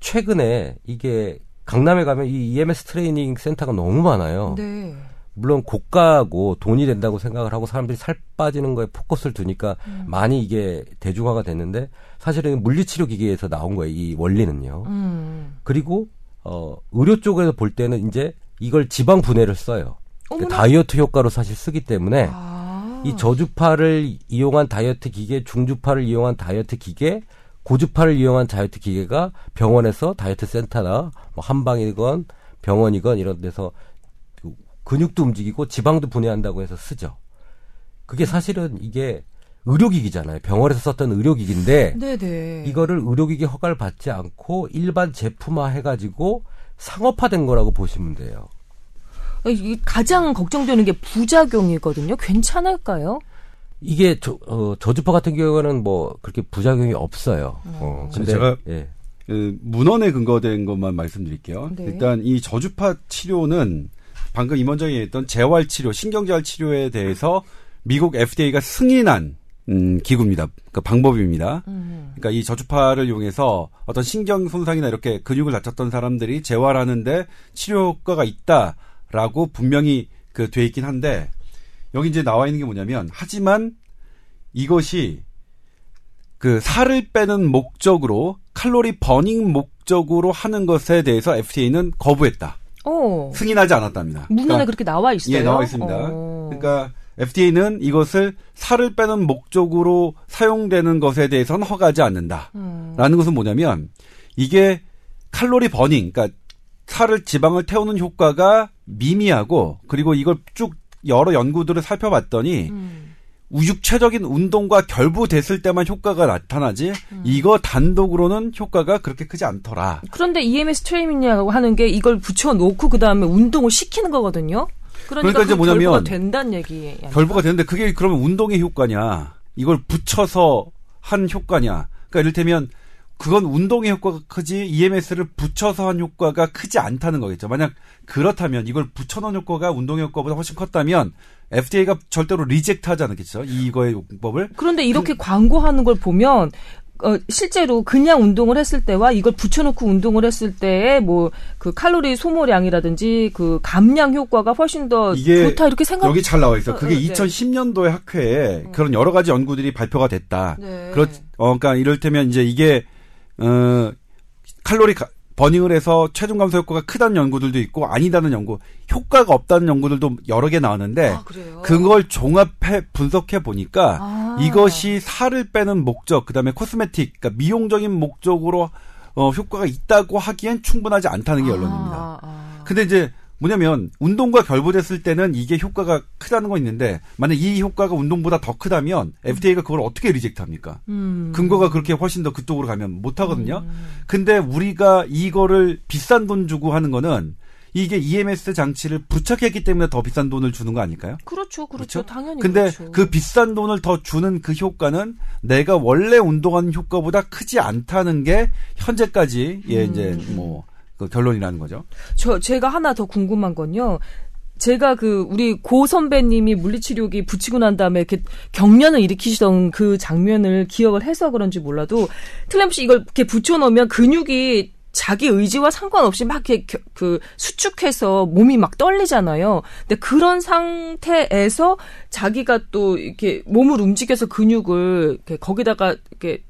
Speaker 3: 최근에 이게 강남에 가면 이 EMS 트레이닝 센터가 너무 많아요. 네. 물론 고가고 돈이 된다고 생각을 하고 사람들이 살 빠지는 거에 포커스를 두니까 음. 많이 이게 대중화가 됐는데 사실은 물리치료 기계에서 나온 거예요. 이 원리는요. 음. 그리고 어 의료 쪽에서 볼 때는 이제 이걸 지방 분해를 써요. 그 다이어트 효과로 사실 쓰기 때문에 아. 이 저주파를 이용한 다이어트 기계, 중주파를 이용한 다이어트 기계, 고주파를 이용한 다이어트 기계가 병원에서 다이어트 센터나 뭐 한방이건 병원이건 이런 데서 근육도 움직이고 지방도 분해한다고 해서 쓰죠. 그게 사실은 이게 의료기기잖아요. 병원에서 썼던 의료기기인데 네네. 이거를 의료기기 허가를 받지 않고 일반 제품화 해가지고 상업화된 거라고 보시면 돼요.
Speaker 1: 가장 걱정되는 게 부작용이거든요. 괜찮을까요?
Speaker 3: 이게 저, 어, 저주파 같은 경우는 뭐 그렇게 부작용이 없어요. 음. 어,
Speaker 2: 근데 제가 예. 그 문헌에 근거된 것만 말씀드릴게요. 네. 일단 이 저주파 치료는 방금 임원장이 했던 재활 치료, 신경재활 치료에 대해서 미국 FDA가 승인한 음, 기구입니다. 그 방법입니다. 음. 그러니까 이 저주파를 이용해서 어떤 신경 손상이나 이렇게 근육을 다쳤던 사람들이 재활하는데 치료 효과가 있다라고 분명히 그 돼 있긴 한데 여기 이제 나와 있는 게 뭐냐면 하지만 이것이 그 살을 빼는 목적으로 칼로리 버닝 목적으로 하는 것에 대해서 FDA는 거부했다.
Speaker 1: 어.
Speaker 2: 승인하지 않았답니다.
Speaker 1: 문헌에
Speaker 2: 그러니까
Speaker 1: 그렇게 나와 있어요.
Speaker 2: 예, 나와 있습니다.
Speaker 1: 어.
Speaker 2: 그러니까 FDA는 이것을 살을 빼는 목적으로 사용되는 것에 대해서는 허가하지 않는다.
Speaker 1: 음.
Speaker 2: 라는 것은 뭐냐면 이게 칼로리 버닝, 그러니까 살을 지방을 태우는 효과가 미미하고 그리고 이걸 쭉 여러 연구들을 살펴봤더니
Speaker 1: 음.
Speaker 2: 육체적인 운동과 결부됐을 때만 효과가 나타나지
Speaker 1: 음.
Speaker 2: 이거 단독으로는 효과가 그렇게 크지 않더라.
Speaker 1: 그런데 EMS 트레이닝이라고 하는 게 이걸 붙여놓고 그 다음에 운동을 시키는 거거든요. 그러니까,
Speaker 2: 그러니까 이제
Speaker 1: 그
Speaker 2: 뭐냐면
Speaker 1: 결과가 된다는 얘기.
Speaker 2: 결부가 되는데 그게 그러면 운동의 효과냐? 이걸 붙여서 한 효과냐? 그러니까 이를테면 그건 운동의 효과가 크지 EMS를 붙여서 한 효과가 크지 않다는 거겠죠. 만약 그렇다면 이걸 붙여놓은 효과가 운동의 효과보다 훨씬 컸다면 FDA가 절대로 리젝트하지 않겠죠. 이거의 용법을.
Speaker 1: 그런데 이렇게 광고하는 걸 보면 어, 실제로 그냥 운동을 했을 때와 이걸 붙여놓고 운동을 했을 때의 뭐 그 칼로리 소모량이라든지 그 감량 효과가 훨씬 더
Speaker 2: 이게
Speaker 1: 좋다 이렇게 생각.
Speaker 2: 여기 잘 나와 있어. 그게
Speaker 1: 어, 네.
Speaker 2: 2010년도에 학회에 그런 여러 가지 연구들이 발표가 됐다.
Speaker 1: 네.
Speaker 2: 그렇, 어, 그러니까 이를테면 이제 이게 어 칼로리 가- 버닝을 해서 체중 감소 효과가 크다는 연구들도 있고 아니다는 연구, 효과가 없다는 연구들도 여러 개 나왔는데
Speaker 1: 아.
Speaker 2: 그걸 종합해 분석해 보니까
Speaker 1: 아.
Speaker 2: 이것이 살을 빼는 목적, 그다음에 코스메틱, 그러니까 미용적인 목적으로 어, 효과가 있다고 하기엔 충분하지 않다는 게 결론입니다.
Speaker 1: 아, 아.
Speaker 2: 근데 이제 뭐냐면 운동과 결부됐을 때는 이게 효과가 크다는 건 있는데 만약 이 효과가 운동보다 더 크다면 FDA가 그걸 어떻게 리젝트합니까?
Speaker 1: 음.
Speaker 2: 근거가 그렇게 훨씬 더 그쪽으로 가면 못 하거든요. 근데 우리가 이거를 비싼 돈 주고 하는 거는 이게 EMS 장치를 부착했기 때문에 더 비싼 돈을 주는 거 아닐까요?
Speaker 1: 그렇죠, 그렇죠,
Speaker 2: 그렇죠?
Speaker 1: 당연히.
Speaker 2: 근데
Speaker 1: 그렇죠.
Speaker 2: 그 비싼 돈을 더 주는 그 효과는 내가 원래 운동하는 효과보다 크지 않다는 게 현재까지 예 이제 뭐 그 결론이라는 거죠.
Speaker 1: 저 제가 하나 더 궁금한 건요. 제가 그 우리 고 선배님이 물리치료기 붙이고 난 다음에 이렇게 경련을 일으키시던 그 장면을 기억을 해서 그런지 몰라도 틀림없이 이걸 이렇게 붙여놓으면 근육이 자기 의지와 상관없이 막 이렇게 겨- 그 수축해서 몸이 막 떨리잖아요. 근데 그런 상태에서 자기가 또 이렇게 몸을 움직여서 근육을 이렇게 거기다가 이렇게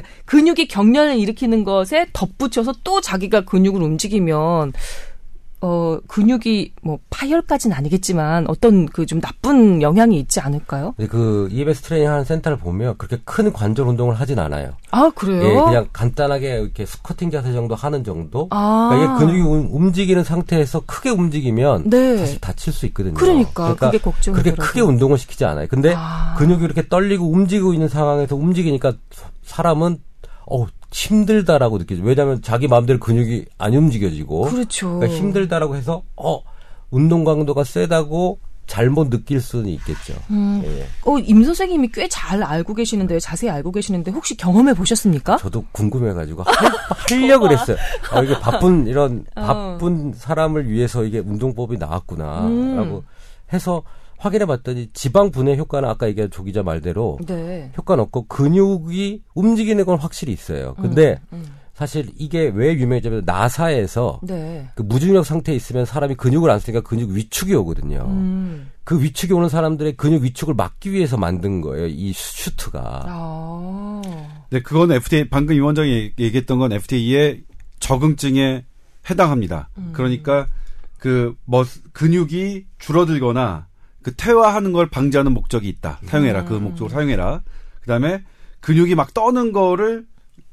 Speaker 1: 그, 그러니까 근육이 경련을 일으키는 것에 덧붙여서 또 자기가 근육을 움직이면 어 근육이 뭐 파열까지는 아니겠지만 어떤 그 좀 나쁜 영향이 있지 않을까요?
Speaker 3: 근데 그 EMS 트레이닝 하는 센터를 보면 그렇게 큰 관절 운동을 하진 않아요.
Speaker 1: 아 그래요?
Speaker 3: 예, 그냥 간단하게 이렇게 스쿼팅 자세 정도 하는 정도.
Speaker 1: 아.
Speaker 3: 그러니까 이게 근육이 움- 움직이는 상태에서 크게 움직이면
Speaker 1: 네.
Speaker 3: 사실 다칠 수 있거든요.
Speaker 1: 그러니까, 그게 걱정이
Speaker 3: 그렇게. 크게 운동을 시키지 않아요. 근데
Speaker 1: 아.
Speaker 3: 근육이 이렇게 떨리고 움직이고 있는 상황에서 움직이니까 사람은 어 힘들다라고 느끼죠. 왜냐하면 자기 마음대로 근육이 안 움직여지고
Speaker 1: 그렇죠.
Speaker 3: 그러니까 힘들다라고 해서 어 운동 강도가 세다고 잘못 느낄 수는 있겠죠.
Speaker 1: 음.
Speaker 3: 예.
Speaker 1: 어, 임 선생님이 꽤 잘 알고 계시는데 자세히 알고 계시는데 혹시 경험해 보셨습니까?
Speaker 3: 저도 궁금해가지고 할, 하려고 그랬어요. 아, 이게 바쁜 이런
Speaker 1: 어.
Speaker 3: 바쁜 사람을 위해서 이게 운동법이 나왔구나라고
Speaker 1: 음.
Speaker 3: 해서 확인해 봤더니 지방 분해 효과는 아까 얘기한 조 기자 말대로
Speaker 1: 네.
Speaker 3: 효과는 없고 근육이 움직이는 건 확실히 있어요. 근데
Speaker 1: 음.
Speaker 3: 사실 이게 왜 유명해지냐면 나사에서
Speaker 1: 네.
Speaker 3: 그 무중력 상태에 있으면 사람이 근육을 안 쓰니까 근육 위축이 오거든요.
Speaker 1: 음.
Speaker 3: 그 위축이 오는 사람들의 근육 위축을 막기 위해서 만든 거예요. 이 슈트가.
Speaker 1: 아.
Speaker 2: 네, 그건 FDA 방금 임 원장이 얘기했던 건 FDA의 적응증에 해당합니다.
Speaker 1: 음.
Speaker 2: 그러니까 그 뭐 근육이 줄어들거나 그 퇴화하는 걸 방지하는 목적이 있다. 사용해라.
Speaker 1: 음.
Speaker 2: 그 목적으로 사용해라. 그다음에 근육이 막 떠는 거를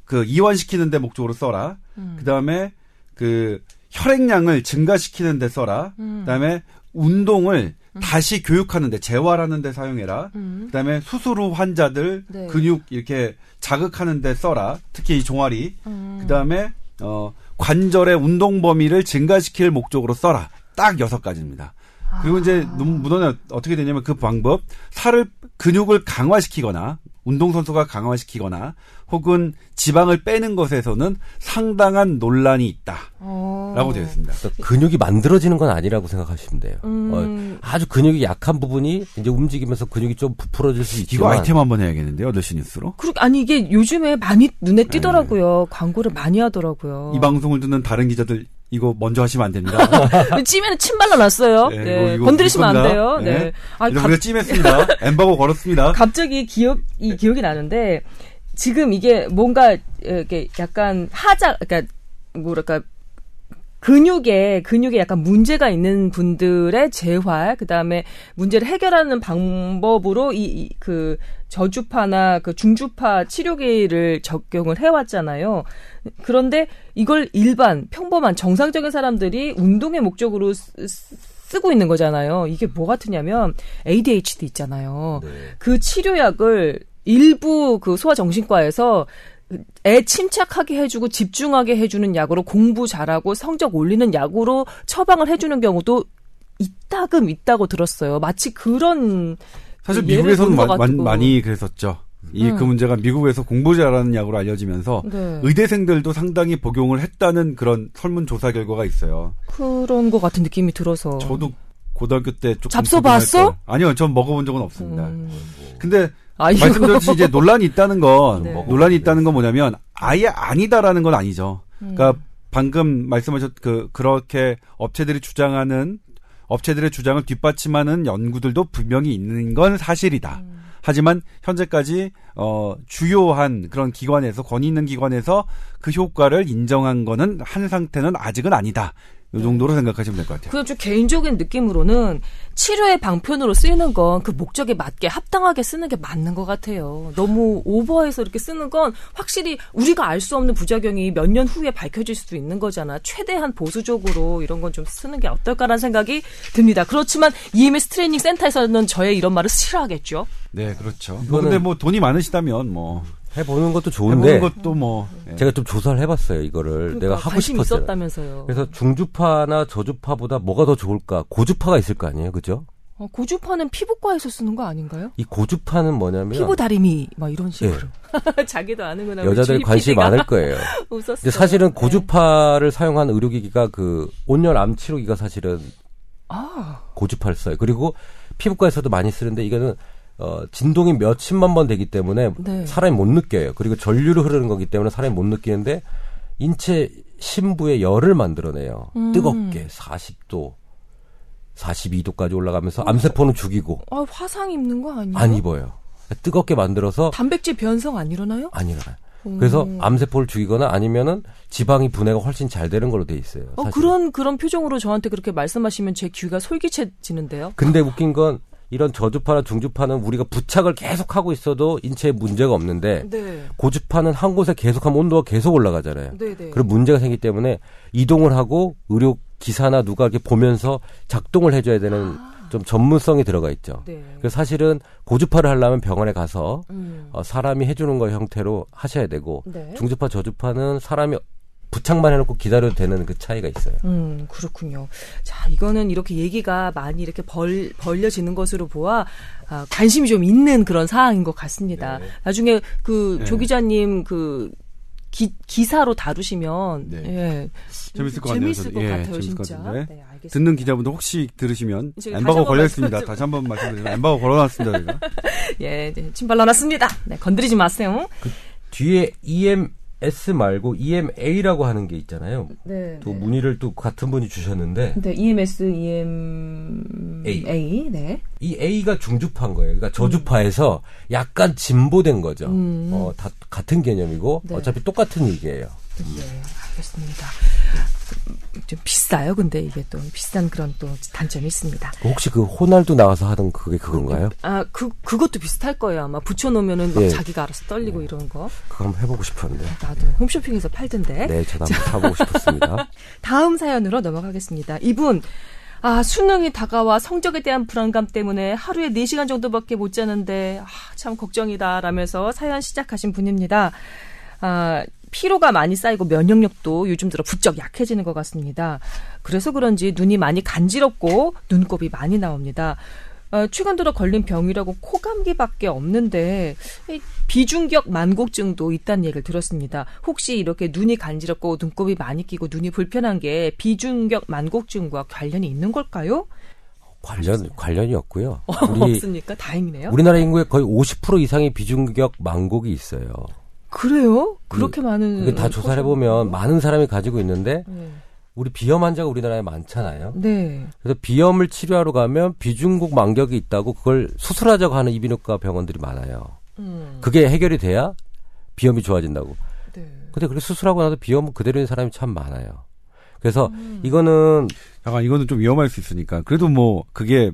Speaker 2: 그 이완시키는 데 목적으로 써라.
Speaker 1: 음.
Speaker 2: 그다음에 그 혈액량을 증가시키는 데 써라.
Speaker 1: 음.
Speaker 2: 그다음에 운동을 다시 교육하는 데 재활하는 데 사용해라.
Speaker 1: 음.
Speaker 2: 그다음에 수술 후 환자들
Speaker 1: 네.
Speaker 2: 근육 이렇게 자극하는 데 써라. 특히 이 종아리.
Speaker 1: 음.
Speaker 2: 그다음에 어 관절의 운동 범위를 증가시킬 목적으로 써라. 딱 여섯 가지입니다. 그리고 이제
Speaker 1: 아.
Speaker 2: 눈- 문헌에 어떻게 되냐면 그 방법 살을 근육을 강화시키거나 운동선수가 강화시키거나 혹은 지방을 빼는 것에서는 상당한 논란이 있다 라고
Speaker 1: 어.
Speaker 2: 되어 있습니다.
Speaker 3: 그러니까 근육이 만들어지는 건 아니라고 생각하시면 돼요.
Speaker 1: 음.
Speaker 3: 어, 아주 근육이 약한 부분이 이제 움직이면서 근육이 좀 부풀어질 수
Speaker 2: 이거
Speaker 3: 있지만
Speaker 2: 아이템 한번 해야겠는데요, 더시 뉴스로.
Speaker 1: 그러, 아니 이게 요즘에 많이 눈에 띄더라고요. 광고를 많이 하더라고요.
Speaker 2: 이 방송을 듣는 다른 기자들 이거 먼저 하시면 안 됩니다. [LAUGHS]
Speaker 1: 찜에는 침 발라놨어요.
Speaker 2: 네,
Speaker 1: 네,
Speaker 2: 이거- 이거
Speaker 1: 건드리시면 안. 돼요. 네.
Speaker 2: 네.
Speaker 1: 아, 갑,
Speaker 2: 우리가 찜했습니다. 엠바고 걸었습니다. [LAUGHS]
Speaker 1: 갑자기 기억 이 기억이 나는데 지금 이게 뭔가 이렇게 약간 하자 그러니까 뭐랄까 근육에 근육에 약간 문제가 있는 분들의 재활 그다음에 문제를 해결하는 방법으로 이 그 저주파나 그 중주파 치료기를 적용을 해왔잖아요. 그런데 이걸 일반 평범한 정상적인 사람들이 운동의 목적으로 쓰, 쓰고 있는 거잖아요. 이게 뭐 같으냐면 ADHD 있잖아요.
Speaker 3: 네.
Speaker 1: 그 치료약을 일부 그 소아정신과에서 애 침착하게 해주고 집중하게 해주는 약으로 공부 잘하고 성적 올리는 약으로 처방을 해주는 경우도 이따금 있다고 들었어요. 마치 그런
Speaker 2: 사실 미국에서는
Speaker 1: 본
Speaker 2: 마-
Speaker 1: 같고.
Speaker 2: 많이 그랬었죠. 이그
Speaker 1: 음.
Speaker 2: 문제가 미국에서 공부 잘하는 약으로 알려지면서
Speaker 1: 네.
Speaker 2: 의대생들도 상당히 복용을 했다는 그런 설문조사 결과가 있어요.
Speaker 1: 그런 것 같은 느낌이 들어서.
Speaker 2: 저도 고등학교 때 조금
Speaker 1: 잡숴 봤어?
Speaker 2: 걸. 아니요, 전 먹어본 적은 없습니다.
Speaker 1: 음.
Speaker 2: 근데
Speaker 1: 아이고.
Speaker 2: 말씀드렸듯이 이제 논란이 있다는 건
Speaker 1: 네.
Speaker 2: 논란이 있다는 건 뭐냐면 아예 아니다라는 건 아니죠.
Speaker 1: 음.
Speaker 2: 그러니까 방금 말씀하셨 그 그렇게 업체들이 주장하는 업체들의 주장을 뒷받침하는 연구들도 분명히 있는 건 사실이다.
Speaker 1: 음.
Speaker 2: 하지만 현재까지 어 주요한 그런 기관에서 권위 있는 기관에서 그 효과를 인정한 거는 한 상태는 아직은 아니다. 이 정도로 생각하시면 될 것 같아요.
Speaker 1: 그좀 개인적인 느낌으로는 치료의 방편으로 쓰이는 건 그 목적에 맞게 합당하게 쓰는 게 맞는 것 같아요. 너무 오버해서 이렇게 쓰는 건 확실히 우리가 알 수 없는 부작용이 몇 년 후에 밝혀질 수도 있는 거잖아. 최대한 보수적으로 이런 건 좀 쓰는 게 어떨까라는 생각이 듭니다. 그렇지만 EMS 트레이닝 센터에서는 저의 이런 말을 싫어하겠죠.
Speaker 2: 네, 그렇죠. 근데 뭐 돈이 많으시다면 뭐
Speaker 3: 해보는 것도
Speaker 2: 해보는
Speaker 3: 좋은데
Speaker 2: 것도 뭐 예.
Speaker 3: 제가 좀 조사를 해봤어요 이거를
Speaker 1: 그러니까
Speaker 3: 내가 하고
Speaker 1: 관심
Speaker 3: 싶었어요.
Speaker 1: 있었다면서요.
Speaker 3: 그래서 중주파나 저주파보다 뭐가 더 좋을까? 고주파가 있을 거 아니에요, 그죠?
Speaker 1: 어, 고주파는 피부과에서 쓰는 거 아닌가요?
Speaker 3: 이 고주파는 뭐냐면
Speaker 1: 피부 다리미 막 이런 식으로. [LAUGHS] 자기도 아는구나.
Speaker 3: 여자들 관심이
Speaker 1: PD가.
Speaker 3: 많을 거예요. [LAUGHS]
Speaker 1: 웃었어요.
Speaker 3: 근데 사실은
Speaker 1: 네.
Speaker 3: 고주파를 사용한 의료기기가 그 온열 암 치료기가 사실은
Speaker 1: 아,
Speaker 3: 고주파를 써요. 그리고 피부과에서도 많이 쓰는데 이거는 어, 진동이 몇십만 번 되기 때문에
Speaker 1: 네.
Speaker 3: 사람이 못 느껴요. 그리고 전류로 흐르는 거기 때문에 사람이 못 느끼는데 인체 심부에 열을 만들어내요.
Speaker 1: 음.
Speaker 3: 뜨겁게 40도, 42도까지 올라가면서 암세포는 죽이고
Speaker 1: 아, 화상 입는 거 아니에요?
Speaker 3: 안 입어요. 뜨겁게 만들어서
Speaker 1: 단백질 변성 안 일어나요?
Speaker 3: 안 일어나요. 그래서
Speaker 1: 음.
Speaker 3: 암세포를 죽이거나 아니면은 지방이 분해가 훨씬 잘 되는 걸로 돼 있어요.
Speaker 1: 어. 그런 그런 표정으로 저한테 그렇게 말씀하시면 제 귀가 솔깃해지는데요.
Speaker 3: 근데 웃긴 건 이런 저주파나 중주파는 우리가 부착을 계속 하고 있어도 인체에 문제가 없는데
Speaker 1: 네.
Speaker 3: 고주파는 한 곳에 계속하면 온도가 계속 올라가잖아요.
Speaker 1: 네, 네.
Speaker 3: 그런 문제가 생기기 때문에 이동을 하고 의료 기사나 누가 이렇게 보면서 작동을 해줘야 되는 좀 전문성이 들어가 있죠.
Speaker 1: 네.
Speaker 3: 그래서 사실은 고주파를 하려면 병원에 가서
Speaker 1: 음.
Speaker 3: 어, 사람이 해주는 거 형태로 하셔야 되고
Speaker 1: 네.
Speaker 3: 중주파 저주파는 사람이 부착만 해놓고 기다려도 되는 그 차이가 있어요.
Speaker 1: 음, 그렇군요. 자, 이거는 이렇게 얘기가 많이 이렇게 벌, 벌려지는 것으로 보아, 아, 관심이 좀 있는 그런 사항인 것 같습니다.
Speaker 3: 네.
Speaker 1: 나중에 그,
Speaker 2: 네.
Speaker 1: 조 기자님 그, 기, 기사로 다루시면,
Speaker 2: 네.
Speaker 1: 예.
Speaker 2: 재밌을 것 같네요.
Speaker 1: 재밌을. 것
Speaker 2: 예,
Speaker 1: 같아요,
Speaker 2: 재밌을 것
Speaker 1: 진짜.
Speaker 2: 같은데.
Speaker 1: 네, 알겠습니다.
Speaker 2: 듣는 기자분들 혹시 들으시면 엠바고 걸려 있습니다. 다시 한 번 말씀드리면 엠바고 걸어놨습니다. 저희가. [LAUGHS]
Speaker 1: 예, 네, 침 발라놨습니다. 네, 건드리지 마세요.
Speaker 3: 뒤에 EMS 말고 EMA라고 하는 게 있잖아요.
Speaker 1: 네.
Speaker 3: 또 문의를 또 같은 분이 주셨는데
Speaker 1: 네, EMS, EM,
Speaker 3: A.
Speaker 1: 네.
Speaker 3: 이 A가 중주파인 거예요. 그러니까 저주파에서 약간 진보된 거죠.
Speaker 1: 음.
Speaker 3: 어, 다 같은 개념이고
Speaker 1: 네.
Speaker 3: 어차피 똑같은 얘기예요.
Speaker 1: 네, 알겠습니다. 좀 비싸요, 근데 이게 또 비싼 그런 또 단점이 있습니다.
Speaker 3: 혹시 그 호날두 나와서 하던 그게 그건가요?
Speaker 1: 아, 그, 그것도 비슷할 거예요. 아마 붙여 놓으면은 막
Speaker 3: 예.
Speaker 1: 자기가 알아서 떨리고 이런 거.
Speaker 3: 그거 한번 해 보고 싶었는데.
Speaker 1: 나도 홈쇼핑에서 팔던데.
Speaker 3: 네, 저도 한번 사 보고 싶었습니다. [LAUGHS]
Speaker 1: 다음 사연으로 넘어가겠습니다. 이분, 아, 수능이 다가와 성적에 대한 불안감 때문에 하루에 4시간 정도밖에 못 자는데, 아, 참 걱정이다. 라면서 사연 시작하신 분입니다. 아, 피로가 많이 쌓이고 면역력도 요즘 들어 부쩍 약해지는 것 같습니다. 그래서 그런지 눈이 많이 간지럽고 눈곱이 많이 나옵니다. 어, 최근 들어 걸린 병이라고 코감기밖에 없는데 이 비중격 만곡증도 있다는 얘기를 들었습니다. 혹시 이렇게 눈이 간지럽고 눈곱이 많이 끼고 눈이 불편한 게 비중격 만곡증과 관련이 있는 걸까요?
Speaker 3: 관련 관련이 없고요.
Speaker 1: 어, [LAUGHS]
Speaker 3: 우리
Speaker 1: 없습니까? 다행이네요.
Speaker 3: 우리나라 인구의 거의 50% 이상이 비중격 만곡이 있어요.
Speaker 1: 그래요? 그렇게 많은
Speaker 3: 그게 다 조사를 해보면 많은 사람이 가지고 있는데
Speaker 1: 네.
Speaker 3: 우리 비염 환자가 우리나라에 많잖아요.
Speaker 1: 네.
Speaker 3: 그래서 비염을 치료하러 가면 비중곡 만격이 있다고 그걸 수술하자고 하는 이비인후과 병원들이 많아요.
Speaker 1: 음.
Speaker 3: 그게 해결이 돼야 비염이 좋아진다고.
Speaker 1: 네.
Speaker 3: 근데 그렇게 수술하고 나서 비염은 그대로인 사람이 참 많아요. 그래서
Speaker 1: 음.
Speaker 3: 이거는
Speaker 2: 약간 이거는 좀 위험할 수 있으니까. 그래도 뭐 그게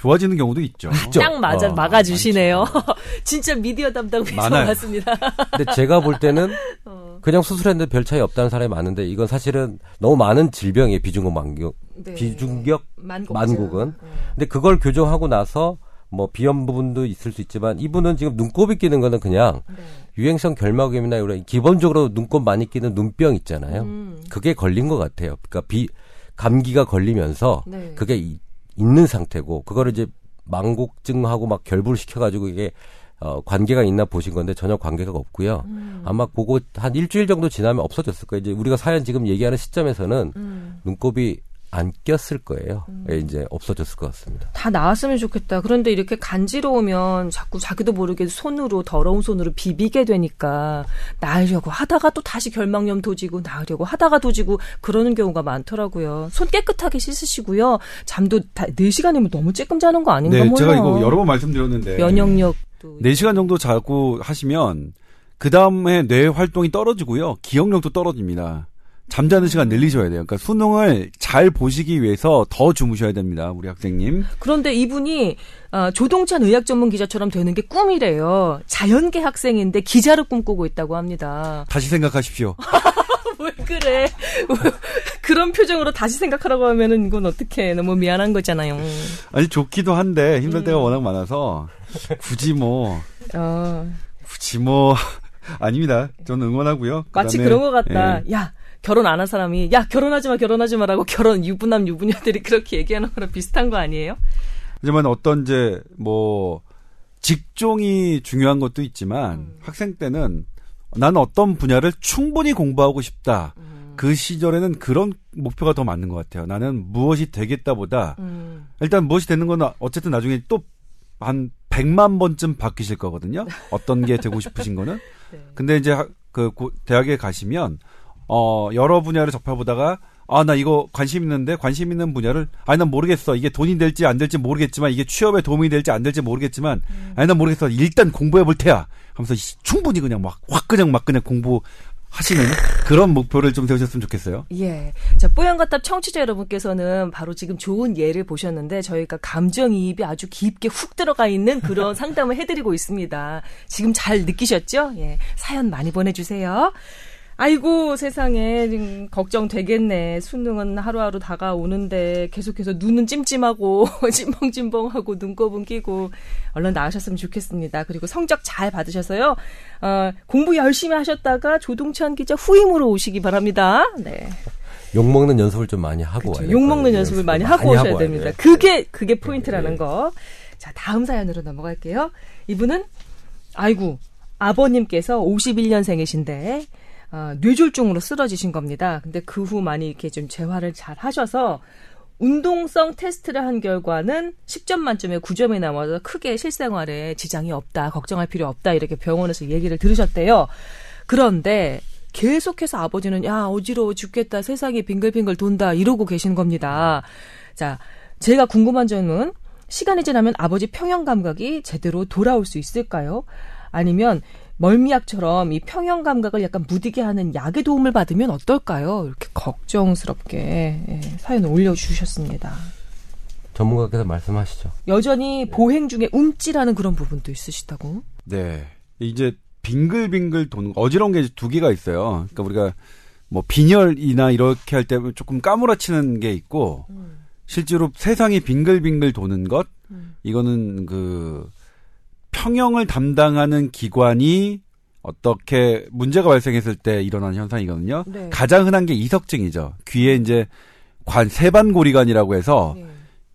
Speaker 2: 좋아지는 경우도 있죠.
Speaker 1: 딱 맞아
Speaker 2: 어,
Speaker 1: 막아주시네요. [LAUGHS] 진짜 미디어 담당
Speaker 2: 많아요.
Speaker 1: 맞습니다.
Speaker 3: 근데 제가 볼 때는 [LAUGHS]
Speaker 1: 어.
Speaker 3: 그냥 수술했는데 별 차이 없다는 사람이 많은데 이건 사실은 너무 많은 질병이에요. 비중격 만격
Speaker 1: 네.
Speaker 3: 비중격
Speaker 1: 만곡증.
Speaker 3: 만곡은.
Speaker 1: 네.
Speaker 3: 근데 그걸 교정하고 나서 뭐 비염 부분도 있을 수 있지만 이분은 지금 눈곱이 끼는 거는 그냥
Speaker 1: 네.
Speaker 3: 유행성 결막염이나 이런 기본적으로 눈곱 많이 끼는 눈병 있잖아요.
Speaker 1: 음.
Speaker 3: 그게 걸린 것 같아요. 그러니까 비 감기가 걸리면서
Speaker 1: 네.
Speaker 3: 그게 이- 있는 상태고 그거를 이제 망곡증하고 막 결부를 시켜가지고 이게 어, 관계가 있나 보신 건데 전혀 관계가 없고요.
Speaker 1: 음.
Speaker 3: 아마 그거 한 일주일 정도 지나면 없어졌을 거예요. 이제 우리가 사연 지금 얘기하는 시점에서는
Speaker 1: 음.
Speaker 3: 눈곱이 안 꼈을 거예요. 예, 이제 없어졌을 것 같습니다.
Speaker 1: 다 나았으면 좋겠다. 그런데 이렇게 간지러우면 자꾸 자기도 모르게 손으로 더러운 손으로 비비게 되니까 나으려고 하다가 또 다시 결막염 도지고 나으려고 하다가 도지고 그러는 경우가 많더라고요. 손 깨끗하게 씻으시고요. 잠도 다 4시간이면 너무 쬐끔 자는 거 아닌가
Speaker 2: 네,
Speaker 1: 몰라.
Speaker 2: 제가 이거 여러 번 말씀드렸는데
Speaker 1: 면역력도
Speaker 2: 4시간 정도 자고 하시면 그 다음에 뇌 활동이 떨어지고요. 기억력도 떨어집니다. 잠자는 시간 늘리셔야 돼요. 그러니까 수능을 잘 보시기 위해서 더 주무셔야 됩니다. 우리 학생님.
Speaker 1: 그런데 이분이 아, 조동찬 의학 전문 기자처럼 되는 게 꿈이래요. 자연계 학생인데 기자를 꿈꾸고 있다고 합니다.
Speaker 2: 다시 생각하십시오. [LAUGHS]
Speaker 1: 왜 그래? [LAUGHS] 그런 표정으로 다시 생각하라고 하면은 이건 어떻게 너무 미안한 거잖아요.
Speaker 2: 아니 좋기도 한데 힘들
Speaker 1: 음.
Speaker 2: 때가 워낙 많아서 굳이 뭐
Speaker 1: 어,
Speaker 2: 굳이 뭐 [LAUGHS] 아닙니다. 저는 응원하고요.
Speaker 1: 마치
Speaker 2: 그다음에,
Speaker 1: 그런 것 같다.
Speaker 2: 예.
Speaker 1: 야 결혼 안 한 사람이 야 결혼하지 마 결혼하지 마라고 결혼 유부남 유부녀들이 [LAUGHS] 그렇게 얘기하는 거랑 비슷한 거 아니에요?
Speaker 2: 하지만 어떤 이제 뭐 직종이 중요한 것도 있지만
Speaker 1: 음.
Speaker 2: 학생 때는 나는 어떤 분야를 충분히 공부하고 싶다.
Speaker 1: 음.
Speaker 2: 그 시절에는 그런 목표가 더 맞는 것 같아요. 나는 무엇이 되겠다보다
Speaker 1: 음.
Speaker 2: 일단 무엇이 되는 건 어쨌든 나중에 또 한 100만 번쯤 바뀌실 거거든요. 어떤 게 되고 싶으신 거는. [LAUGHS]
Speaker 1: 네.
Speaker 2: 근데 이제 하- 그 고- 대학에 가시면 어 여러 분야를 접해보다가 아 나 이거 관심 있는데 관심 있는 분야를 아니 난 모르겠어 이게 돈이 될지 안 될지 모르겠지만 이게 취업에 도움이 될지 안 될지 모르겠지만 아니 난 모르겠어 일단 공부해 볼 테야 하면서 이- 충분히 그냥 막 확 그냥 막 그냥 공부 하시는 그런 목표를 좀 세우셨으면 좋겠어요.
Speaker 1: 예. 자, 뽀얀거탑 청취자 여러분께서는 바로 지금 좋은 예를 보셨는데 저희가 감정이입이 아주 깊게 훅 들어가 있는 그런 [LAUGHS] 상담을 해드리고 있습니다. 지금 잘 느끼셨죠? 예. 사연 많이 보내주세요. 아이고 세상에 지금 걱정되겠네. 수능은 하루하루 다가오는데 계속해서 눈은 찜찜하고 [LAUGHS] 찜벙찜벙하고 눈곱은 끼고 얼른 나으셨으면 좋겠습니다. 그리고 성적 잘 받으셔서요. 어, 공부 열심히 하셨다가 조동찬 기자 후임으로 오시기 바랍니다. 네.
Speaker 3: 욕 먹는 연습을 좀 많이 하고
Speaker 1: 그렇죠.
Speaker 3: 와야 욕될
Speaker 1: 먹는
Speaker 3: 거예요.
Speaker 1: 연습을 많이 하고 오셔야
Speaker 3: 와야
Speaker 1: 됩니다. 그게 그게 포인트라는
Speaker 3: 네.
Speaker 1: 거. 자, 다음 사연으로 넘어갈게요. 이분은 아이고 아버님께서 51년생이신데 아, 뇌졸중으로 쓰러지신 겁니다. 근데 그 후 많이 이렇게 좀 재활을 잘 하셔서 운동성 테스트를 한 결과는 10점 만점에 9점이 나와서 크게 실생활에 지장이 없다, 걱정할 필요 없다 이렇게 병원에서 얘기를 들으셨대요. 그런데 계속해서 아버지는 야 어지러워 죽겠다, 세상이 빙글빙글 돈다 이러고 계신 겁니다. 자, 제가 궁금한 점은 시간이 지나면 아버지 평형 감각이 제대로 돌아올 수 있을까요? 아니면 멀미약처럼 이 평형 감각을 약간 무디게 하는 약의 도움을 받으면 어떨까요? 이렇게 걱정스럽게 예, 사연을 올려주셨습니다.
Speaker 3: 전문가께서 말씀하시죠.
Speaker 1: 여전히 보행 중에 움찔하는 그런 부분도 있으시다고?
Speaker 2: 네. 이제 빙글빙글 도는 어지러운 게 두 개가 있어요. 그러니까 우리가 뭐 빈혈이나 이렇게 할 때 조금 까무라치는 게 있고 실제로 세상이 빙글빙글 도는 것 이거는 그 평형을 담당하는 기관이 어떻게 문제가 발생했을 때 일어나는 현상이거든요.
Speaker 1: 네.
Speaker 2: 가장 흔한 게 이석증이죠. 귀에 이제 관 세반고리관이라고 해서
Speaker 1: 네.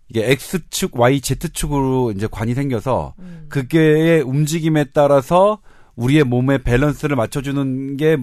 Speaker 2: 이게 X축, Y, Z축으로 이제 관이 생겨서
Speaker 1: 음.
Speaker 2: 그게의 움직임에 따라서 우리의 몸의 밸런스를 맞춰주는 게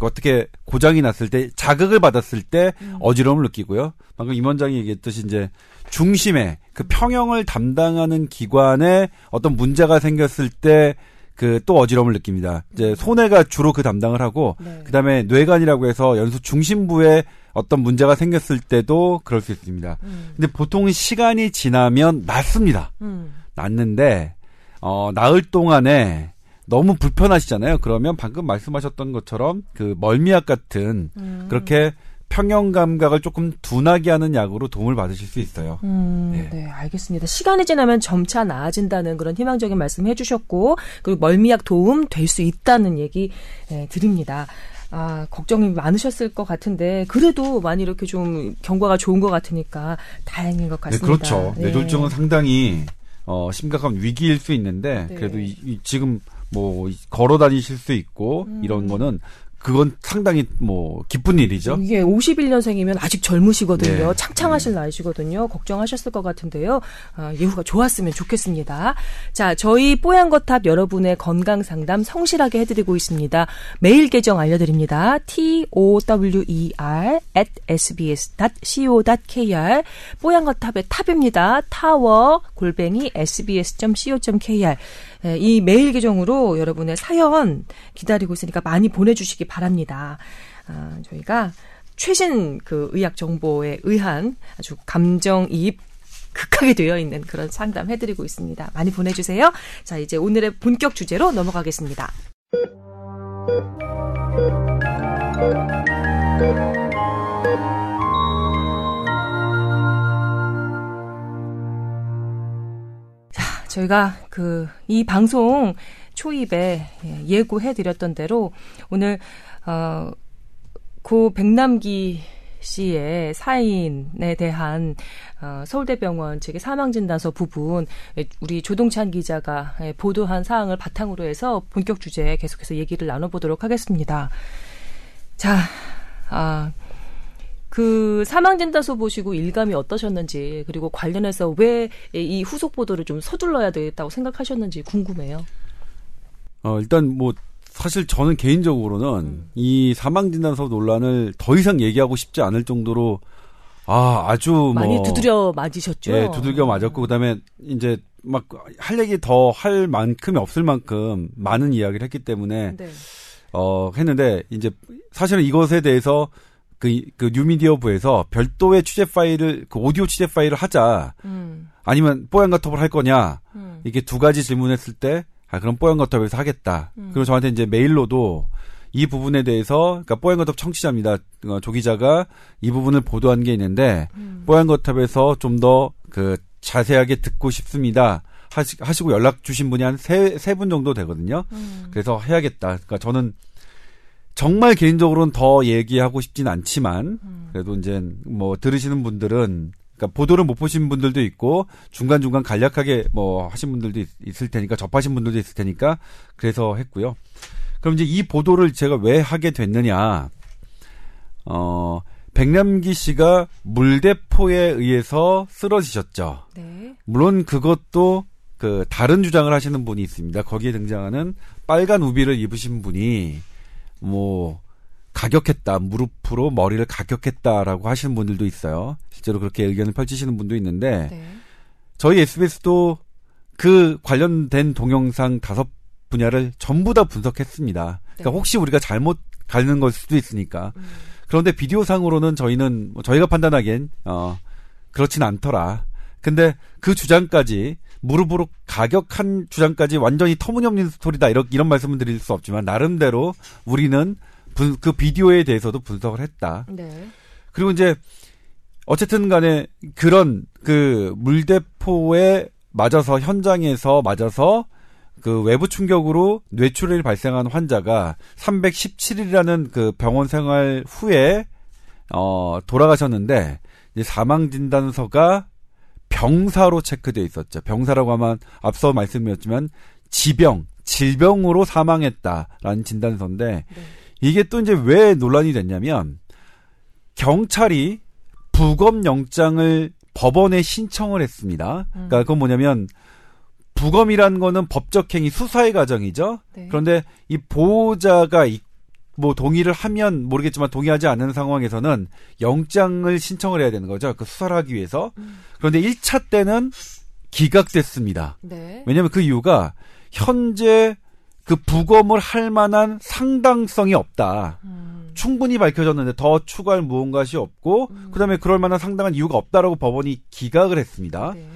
Speaker 2: 어떻게 고장이 났을 때 자극을 받았을 때
Speaker 1: 음.
Speaker 2: 어지러움을 느끼고요. 방금 임 원장이 얘기했듯이 이제 중심에 그 평형을 담당하는 기관에 어떤 문제가 생겼을 때 그 또 어지러움을 느낍니다. 이제 손해가 주로 그 담당을 하고
Speaker 1: 네.
Speaker 2: 그다음에 뇌관이라고 해서 연수 중심부에 어떤 문제가 생겼을 때도 그럴 수 있습니다.
Speaker 1: 음.
Speaker 2: 근데 보통 시간이 지나면 낫습니다.
Speaker 1: 음.
Speaker 2: 낫는데 어 나을 동안에 너무 불편하시잖아요. 그러면 방금 말씀하셨던 것처럼 그 멀미약 같은
Speaker 1: 음.
Speaker 2: 그렇게 평형 감각을 조금 둔하게 하는 약으로 도움을 받으실 수 있어요.
Speaker 1: 음,
Speaker 2: 네.
Speaker 1: 네. 알겠습니다. 시간이 지나면 점차 나아진다는 그런 희망적인 말씀 해주셨고, 그리고 멀미약 도움 될 수 있다는 얘기 예, 드립니다. 아, 걱정이 많으셨을 것 같은데, 그래도 많이 이렇게 좀 경과가 좋은 것 같으니까 다행인 것
Speaker 2: 네,
Speaker 1: 같습니다.
Speaker 2: 그렇죠.
Speaker 1: 네.
Speaker 2: 뇌졸중은 상당히 어, 심각한 위기일 수 있는데
Speaker 1: 네.
Speaker 2: 그래도 이, 이 지금 뭐 이- 걸어 다니실 수 있고
Speaker 1: 음.
Speaker 2: 이런 거는 그건 상당히 뭐 기쁜 일이죠.
Speaker 1: 이게 51년생이면 아직 젊으시거든요.
Speaker 2: 네.
Speaker 1: 창창하실 나이시거든요. 걱정하셨을 것 같은데요. 아, 예후가 좋았으면 좋겠습니다. 자, 저희 뽀얀거탑 여러분의 건강 상담 성실하게 해드리고 있습니다. 메일 계정 알려드립니다. t-o-w-e-r at sbs.co.kr 뽀얀거탑의 탑입니다. 타워 골뱅이 sbs.co.kr 예, 이 메일 계정으로 여러분의 사연 기다리고 있으니까 많이 보내주시기 바랍니다. 아, 저희가 최신 그 의학 정보에 의한 아주 감정이입 극하게 되어 있는 그런 상담 해드리고 있습니다. 많이 보내주세요. 자, 이제 오늘의 본격 주제로 넘어가겠습니다. 저희가 그 이 방송 초입에 예, 예고해 드렸던 대로 오늘 어, 고 백남기 씨의 사인에 대한 어, 서울대병원 측의 사망진단서 부분 예, 우리 조동찬 기자가 예, 보도한 사항을 바탕으로 해서 본격 주제 계속해서 얘기를 나눠보도록 하겠습니다. 자, 아, 그 사망진단서 보시고 일감이 어떠셨는지 그리고 관련해서 왜 이 후속 보도를 좀 서둘러야 되겠다고 생각하셨는지 궁금해요.
Speaker 2: 어, 일단 뭐 사실 저는 개인적으로는
Speaker 1: 음.
Speaker 2: 이 사망 진단서 논란을 더 이상 얘기하고 싶지 않을 정도로 아 아주
Speaker 1: 많이
Speaker 2: 뭐
Speaker 1: 두드려 맞으셨죠?
Speaker 2: 예, 두들겨 맞았고 그다음에 이제 막 할 얘기 더 할 만큼이 없을 만큼 많은 이야기를 했기 때문에
Speaker 1: 네.
Speaker 2: 어 했는데 이제 사실은 이것에 대해서 그, 그 뉴미디어부에서 별도의 취재 파일을 그 오디오 취재 파일을 하자
Speaker 1: 음,
Speaker 2: 아니면 뽀얀거탑을 할 거냐
Speaker 1: 음,
Speaker 2: 이게 두 가지 질문했을 때, 아, 그럼 뽀얀거탑에서 하겠다.
Speaker 1: 음.
Speaker 2: 그리고 저한테 이제 메일로도 이 부분에 대해서, 그러니까 뽀얀거탑 청취자입니다. 어, 조 기자가 이 부분을 보도한 게 있는데,
Speaker 1: 음.
Speaker 2: 뽀얀거탑에서 좀 더 그 자세하게 듣고 싶습니다. 하시, 하시고 연락 주신 분이 한 세, 세 분 정도 되거든요.
Speaker 1: 음.
Speaker 2: 그래서 해야겠다. 그러니까 저는 정말 개인적으로는 더 얘기하고 싶진 않지만,
Speaker 1: 음.
Speaker 2: 그래도 이제 뭐 들으시는 분들은 그러니까 보도를 못 보신 분들도 있고 중간 중간 간략하게 뭐 하신 분들도 있, 을 테니까 접하신 분들도 있을 테니까 그래서 했고요. 그럼 이제 이 보도를 제가 왜 하게 됐느냐? 어 백남기 씨가 물대포에 의해서 쓰러지셨죠.
Speaker 1: 네.
Speaker 2: 물론 그것도 그 다른 주장을 하시는 분이 있습니다. 거기에 등장하는 빨간 우비를 입으신 분이 뭐 가격했다 무릎으로 머리를 가격했다라고 하시는 분들도 있어요. 실제로 그렇게 의견을 펼치시는 분도 있는데
Speaker 1: 네.
Speaker 2: 저희 SBS도 그 관련된 동영상 다섯 분야를 전부 다 분석했습니다. 그러니까
Speaker 1: 네.
Speaker 2: 혹시 우리가 잘못 가는 걸 수도 있으니까.
Speaker 1: 음.
Speaker 2: 그런데 비디오상으로는 저희는 뭐 저희가 판단하기엔 어 그렇진 않더라. 근데 그 주장까지 무릎으로 가격한 주장까지 완전히 터무니없는 스토리다 이런 이런 말씀을 드릴 수 없지만 나름대로 우리는 분- 그 비디오에 대해서도 분석을 했다.
Speaker 1: 네.
Speaker 2: 그리고 이제 어쨌든 간에 그런 그 물대포에 맞아서 현장에서 맞아서 그 외부 충격으로 뇌출혈이 발생한 환자가 317일이라는 그 병원 생활 후에 어 돌아가셨는데 이제 사망 진단서가 병사로 체크돼 있었죠. 병사라고 하면 앞서 말씀드렸지만 지병, 질병으로 사망했다라는 진단서인데
Speaker 1: 네.
Speaker 2: 이게 또 이제 왜 논란이 됐냐면 경찰이 부검 영장을 법원에 신청을 했습니다. 그러니까 그건 뭐냐면 부검이라는 거는 법적 행위 수사의 과정이죠.
Speaker 1: 네.
Speaker 2: 그런데 이 보호자가 이- 뭐 동의를 하면 모르겠지만 동의하지 않는 상황에서는 영장을 신청을 해야 되는 거죠. 그 수사를 하기 위해서. 그런데 1차 때는 기각됐습니다.
Speaker 1: 네.
Speaker 2: 왜냐하면 그 이유가 현재 그 부검을 할 만한 상당성이 없다.
Speaker 1: 음.
Speaker 2: 충분히 밝혀졌는데 더 추가할 무언가시 없고
Speaker 1: 음.
Speaker 2: 그다음에 그럴 만한 상당한 이유가 없다라고 법원이 기각을 했습니다.
Speaker 1: 네.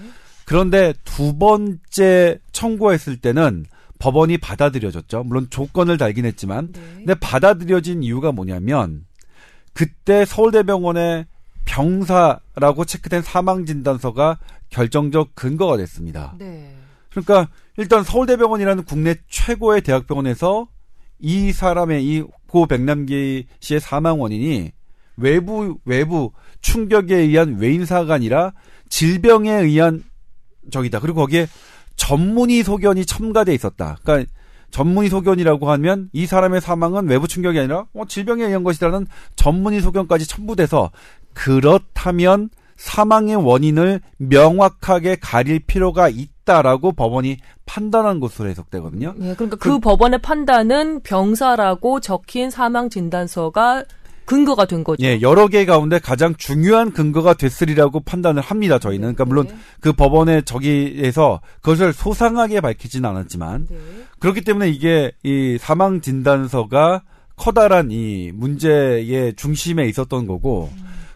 Speaker 2: 그런데 두 번째 청구했을 때는 법원이 받아들여졌죠. 물론 조건을 달긴 했지만,
Speaker 1: 네.
Speaker 2: 근데 받아들여진 이유가 뭐냐면 그때 서울대병원의 병사라고 체크된 사망 진단서가 결정적 근거가 됐습니다.
Speaker 1: 네.
Speaker 2: 그러니까 일단 서울대병원이라는 국내 최고의 대학병원에서 이 사람의 이 고 백남기 씨의 사망 원인이 외부 외부 충격에 의한 외인사가 아니라 질병에 의한 적이다. 그리고 거기에 전문의 소견이 첨가돼 있었다. 그러니까 전문의 소견이라고 하면 이 사람의 사망은 외부 충격이 아니라 어, 질병에 의한 것이라는 전문의 소견까지 첨부돼서 그렇다면 사망의 원인을 명확하게 가릴 필요가 있다라고 법원이 판단한 것으로 해석되거든요.
Speaker 1: 예, 그러니까 그, 법원의 판단은 병사라고 적힌 사망 진단서가 근거가 된 거죠.
Speaker 2: 예, 여러 개 가운데 가장 중요한 근거가 됐으리라고 판단을 합니다. 저희는 그러니까 물론
Speaker 1: 네.
Speaker 2: 그 법원의 저기에서 그것을 소상하게 밝히지는 않았지만
Speaker 1: 네.
Speaker 2: 그렇기 때문에 이게 이 사망 진단서가 커다란 이 문제의 중심에 있었던 거고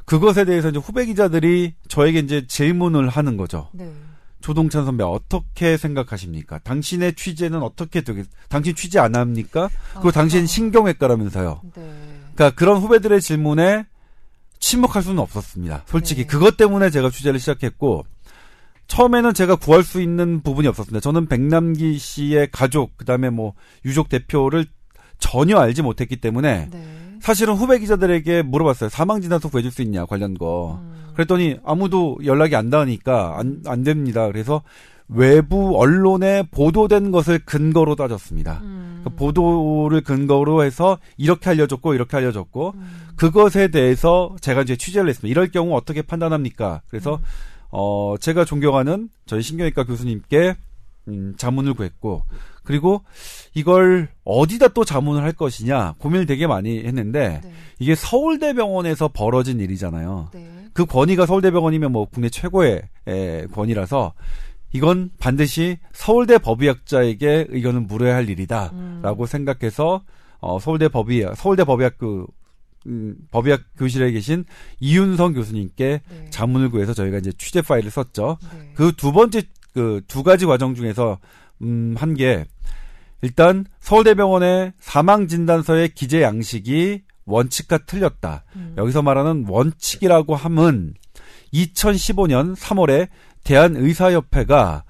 Speaker 2: 그것에 대해서 이제 후배 기자들이 저에게 이제 질문을 하는 거죠.
Speaker 1: 네.
Speaker 2: 조동찬 선배 어떻게 생각하십니까? 당신의 취재는 어떻게 되겠? 당신 취재 안 합니까? 그리고
Speaker 1: 아.
Speaker 2: 당신 신경외과라면서요.
Speaker 1: 네.
Speaker 2: 그러니까 그런 후배들의 질문에 침묵할 수는 없었습니다. 솔직히
Speaker 1: 네.
Speaker 2: 그것 때문에 제가 취재를 시작했고 처음에는 제가 구할 수 있는 부분이 없었습니다. 저는 백남기 씨의 가족 그다음에 뭐 유족 대표를 전혀 알지 못했기 때문에
Speaker 1: 네.
Speaker 2: 사실은 후배 기자들에게 물어봤어요. 사망 진단서 구해줄 수 있냐 관련 거.
Speaker 1: 음.
Speaker 2: 그랬더니 아무도 연락이 안 닿으니까 안, 안 됩니다. 그래서 외부 언론에 보도된 것을 근거로 따졌습니다.
Speaker 1: 음.
Speaker 2: 그 보도를 근거로 해서 이렇게 알려줬고 이렇게 알려줬고
Speaker 1: 음.
Speaker 2: 그것에 대해서 제가 이제 취재를 했습니다. 이럴 경우 어떻게 판단합니까? 그래서
Speaker 1: 음.
Speaker 2: 어 제가 존경하는 저희 신경외과 교수님께 음, 자문을 구했고 그리고 이걸 어디다 또 자문을 할 것이냐 고민을 되게 많이 했는데
Speaker 1: 네.
Speaker 2: 이게 서울대병원에서 벌어진 일이잖아요.
Speaker 1: 네.
Speaker 2: 그 권위가 서울대병원이면 뭐 국내 최고의 에, 권위라서 이건 반드시 서울대 법의학자에게 의견을 물어야 할 일이다라고
Speaker 1: 음.
Speaker 2: 생각해서 어, 서울대 법의 서울대 법의학 그 음, 법의학 교실에 계신 이윤성 교수님께
Speaker 1: 네.
Speaker 2: 자문을 구해서 저희가 이제 취재 파일을 썼죠.
Speaker 1: 네.
Speaker 2: 그두 번째 그 두 가지 과정 중에서 음, 한 게 일단 서울대병원의 사망 진단서의 기재 양식이 원칙과 틀렸다.
Speaker 1: 음.
Speaker 2: 여기서 말하는 원칙이라고 함은 2015년 3월에 대한의사협회가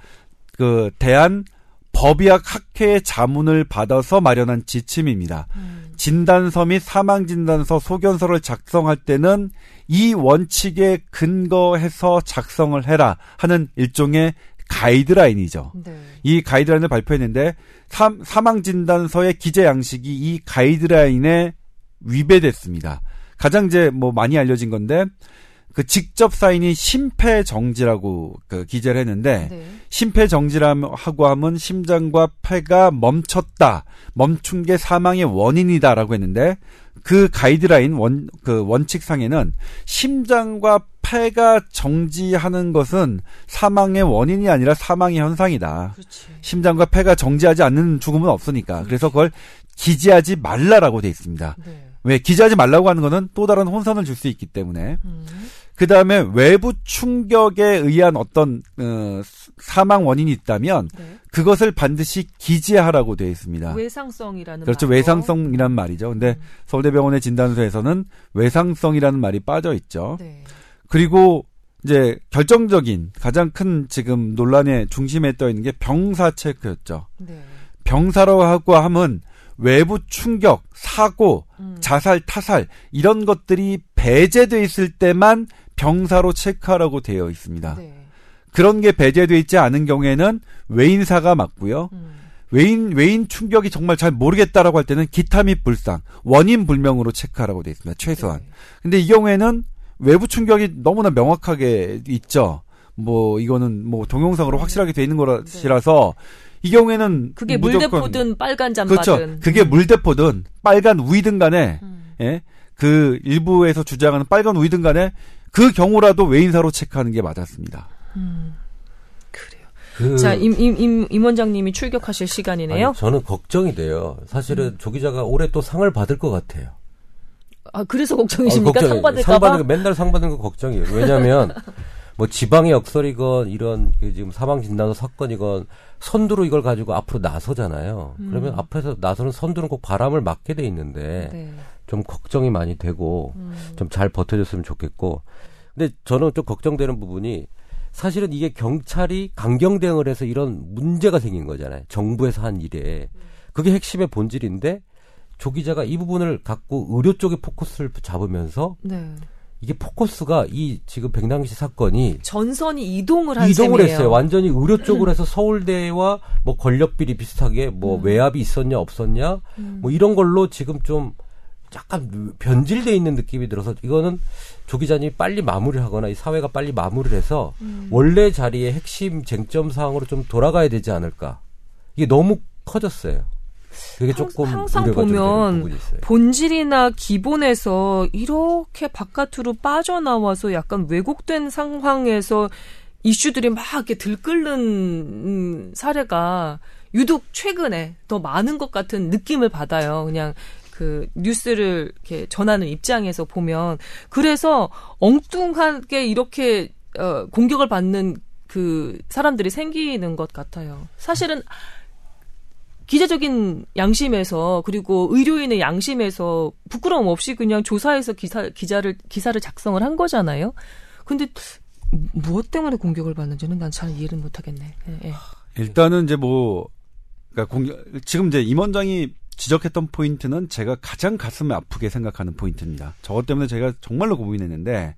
Speaker 2: 그 대한 법의학 학회의 자문을 받아서 마련한 지침입니다.
Speaker 1: 음.
Speaker 2: 진단서 및 사망 진단서 소견서를 작성할 때는 이 원칙에 근거해서 작성을 해라 하는 일종의 가이드라인이죠.
Speaker 1: 네.
Speaker 2: 이 가이드라인을 발표했는데 사, 사망 진단서의 기재 양식이 이 가이드라인에 위배됐습니다. 가장 이제 뭐 많이 알려진 건데 그 직접 사인이 심폐정지라고 그 기재를 했는데
Speaker 1: 네.
Speaker 2: 심폐정지라고 하면 심장과 폐가 멈췄다, 멈춘 게 사망의 원인이다라고 했는데 그 가이드라인 원 그 원칙상에는 심장과 폐가 정지하는 것은 사망의 원인이 아니라 사망의 현상이다.
Speaker 1: 그렇지.
Speaker 2: 심장과 폐가 정지하지 않는 죽음은 없으니까. 그래서 그걸 기재하지 말라라고 돼 있습니다.
Speaker 1: 네.
Speaker 2: 왜 기재하지 말라고 하는 거는 또 다른 혼선을 줄 수 있기 때문에.
Speaker 1: 음.
Speaker 2: 그 다음에 외부 충격에 의한 어떤 어, 사망 원인이 있다면
Speaker 1: 네.
Speaker 2: 그것을 반드시 기재하라고 되어 있습니다.
Speaker 1: 외상성이라는
Speaker 2: 그렇죠.
Speaker 1: 말로.
Speaker 2: 외상성이란 말이죠. 근데
Speaker 1: 음.
Speaker 2: 서울대병원의 진단서에서는 외상성이라는 말이 빠져 있죠.
Speaker 1: 네.
Speaker 2: 그리고 이제 결정적인 가장 큰 지금 논란의 중심에 떠 있는 게 병사 체크였죠.
Speaker 1: 네.
Speaker 2: 병사라고 하고 함은 외부 충격, 사고,
Speaker 1: 음.
Speaker 2: 자살, 타살 이런 것들이 배제돼 있을 때만 병사로 체크하라고 되어 있습니다.
Speaker 1: 네.
Speaker 2: 그런 게 배제돼 있지 않은 경우에는 외인사가 맞고요.
Speaker 1: 음.
Speaker 2: 외인 외인 충격이 정말 잘 모르겠다라고 할 때는 기타 및 불상 원인 불명으로 체크하라고 되어 있습니다. 최소한.
Speaker 1: 네.
Speaker 2: 근데 이 경우에는 외부 충격이 너무나 명확하게 있죠. 뭐 이거는 뭐 동영상으로 확실하게 돼 있는 거라서 이 경우에는
Speaker 1: 그게
Speaker 2: 무조건-
Speaker 1: 물대포든 빨간 잠바든.
Speaker 2: 그렇죠. 그게 물대포든 빨간 우이든 간에
Speaker 1: 음.
Speaker 2: 예? 그 일부에서 주장하는 빨간 우이든 간에 그 경우라도 외인사로 체크하는 게 맞았습니다.
Speaker 1: 음. 그래요.
Speaker 3: 그,
Speaker 1: 자, 임, 임, 임, 임 원장님이 출격하실 시간이네요.
Speaker 3: 아니, 저는 걱정이 돼요. 사실은 조 기자가 올해 또 상을 받을 것 같아요.
Speaker 1: 아, 그래서 걱정이십니까?
Speaker 3: 아, 걱정이-
Speaker 1: 상 받을까 봐?
Speaker 3: 상 받는 거 맨날 상 받는 거 걱정이에요. 왜냐하면 [LAUGHS] 뭐 지방의 역설이건 이런 그 지금 사망 진단서 사건이건 선두로 이걸 가지고 앞으로 나서잖아요.
Speaker 1: 음.
Speaker 3: 그러면 앞에서 나서는 선두는 꼭 바람을 맞게 돼 있는데
Speaker 1: 네.
Speaker 3: 좀 걱정이 많이 되고
Speaker 1: 음.
Speaker 3: 좀잘 버텨줬으면 좋겠고. 근데 저는 좀 걱정되는 부분이 사실은 이게 경찰이 강경 대응을 해서 이런 문제가 생긴 거잖아요. 정부에서 한 일에. 그게 핵심의 본질인데 조 기자가 이 부분을 갖고 의료 쪽에 포커스를 잡으면서
Speaker 1: 네.
Speaker 3: 이게 포커스가 이 지금 백남기 씨 사건이
Speaker 1: 전선이 이동을 한
Speaker 3: 이동을
Speaker 1: 셈이에요.
Speaker 3: 했어요. 완전히 의료 쪽으로 해서 서울대와 뭐 권력 비리 비슷하게 뭐
Speaker 1: 음.
Speaker 3: 외압이 있었냐 없었냐
Speaker 1: 음.
Speaker 3: 뭐 이런 걸로 지금 좀 약간 변질돼 있는 느낌이 들어서 이거는 조 기자님이 빨리 마무리를 하거나 이 사회가 빨리 마무리를 해서
Speaker 1: 음.
Speaker 3: 원래 자리에 핵심 쟁점 사항으로 좀 돌아가야 되지 않을까. 이게 너무 커졌어요. 그게
Speaker 1: 항-
Speaker 3: 조금
Speaker 1: 항상 보면. 본질이나 기본에서 이렇게 바깥으로 빠져나와서 약간 왜곡된 상황에서 이슈들이 막 이렇게 들끓는 음, 사례가 유독 최근에 더 많은 것 같은 느낌을 받아요. 그냥 그 뉴스를 이렇게 전하는 입장에서 보면 그래서 엉뚱하게 이렇게 어, 공격을 받는 그 사람들이 생기는 것 같아요. 사실은 기자적인 양심에서 그리고 의료인의 양심에서 부끄러움 없이 그냥 조사해서 기사 기자를 기사를 작성을 한 거잖아요. 근데 무엇 때문에 공격을 받는지는 난 잘 이해를 못 하겠네. 예, 예.
Speaker 2: 일단은 이제 뭐 그러니까 공격 지금 이제 임 원장이 지적했던 포인트는 제가 가장 가슴에 아프게 생각하는 포인트입니다. 저것 때문에 제가 정말로 고민했는데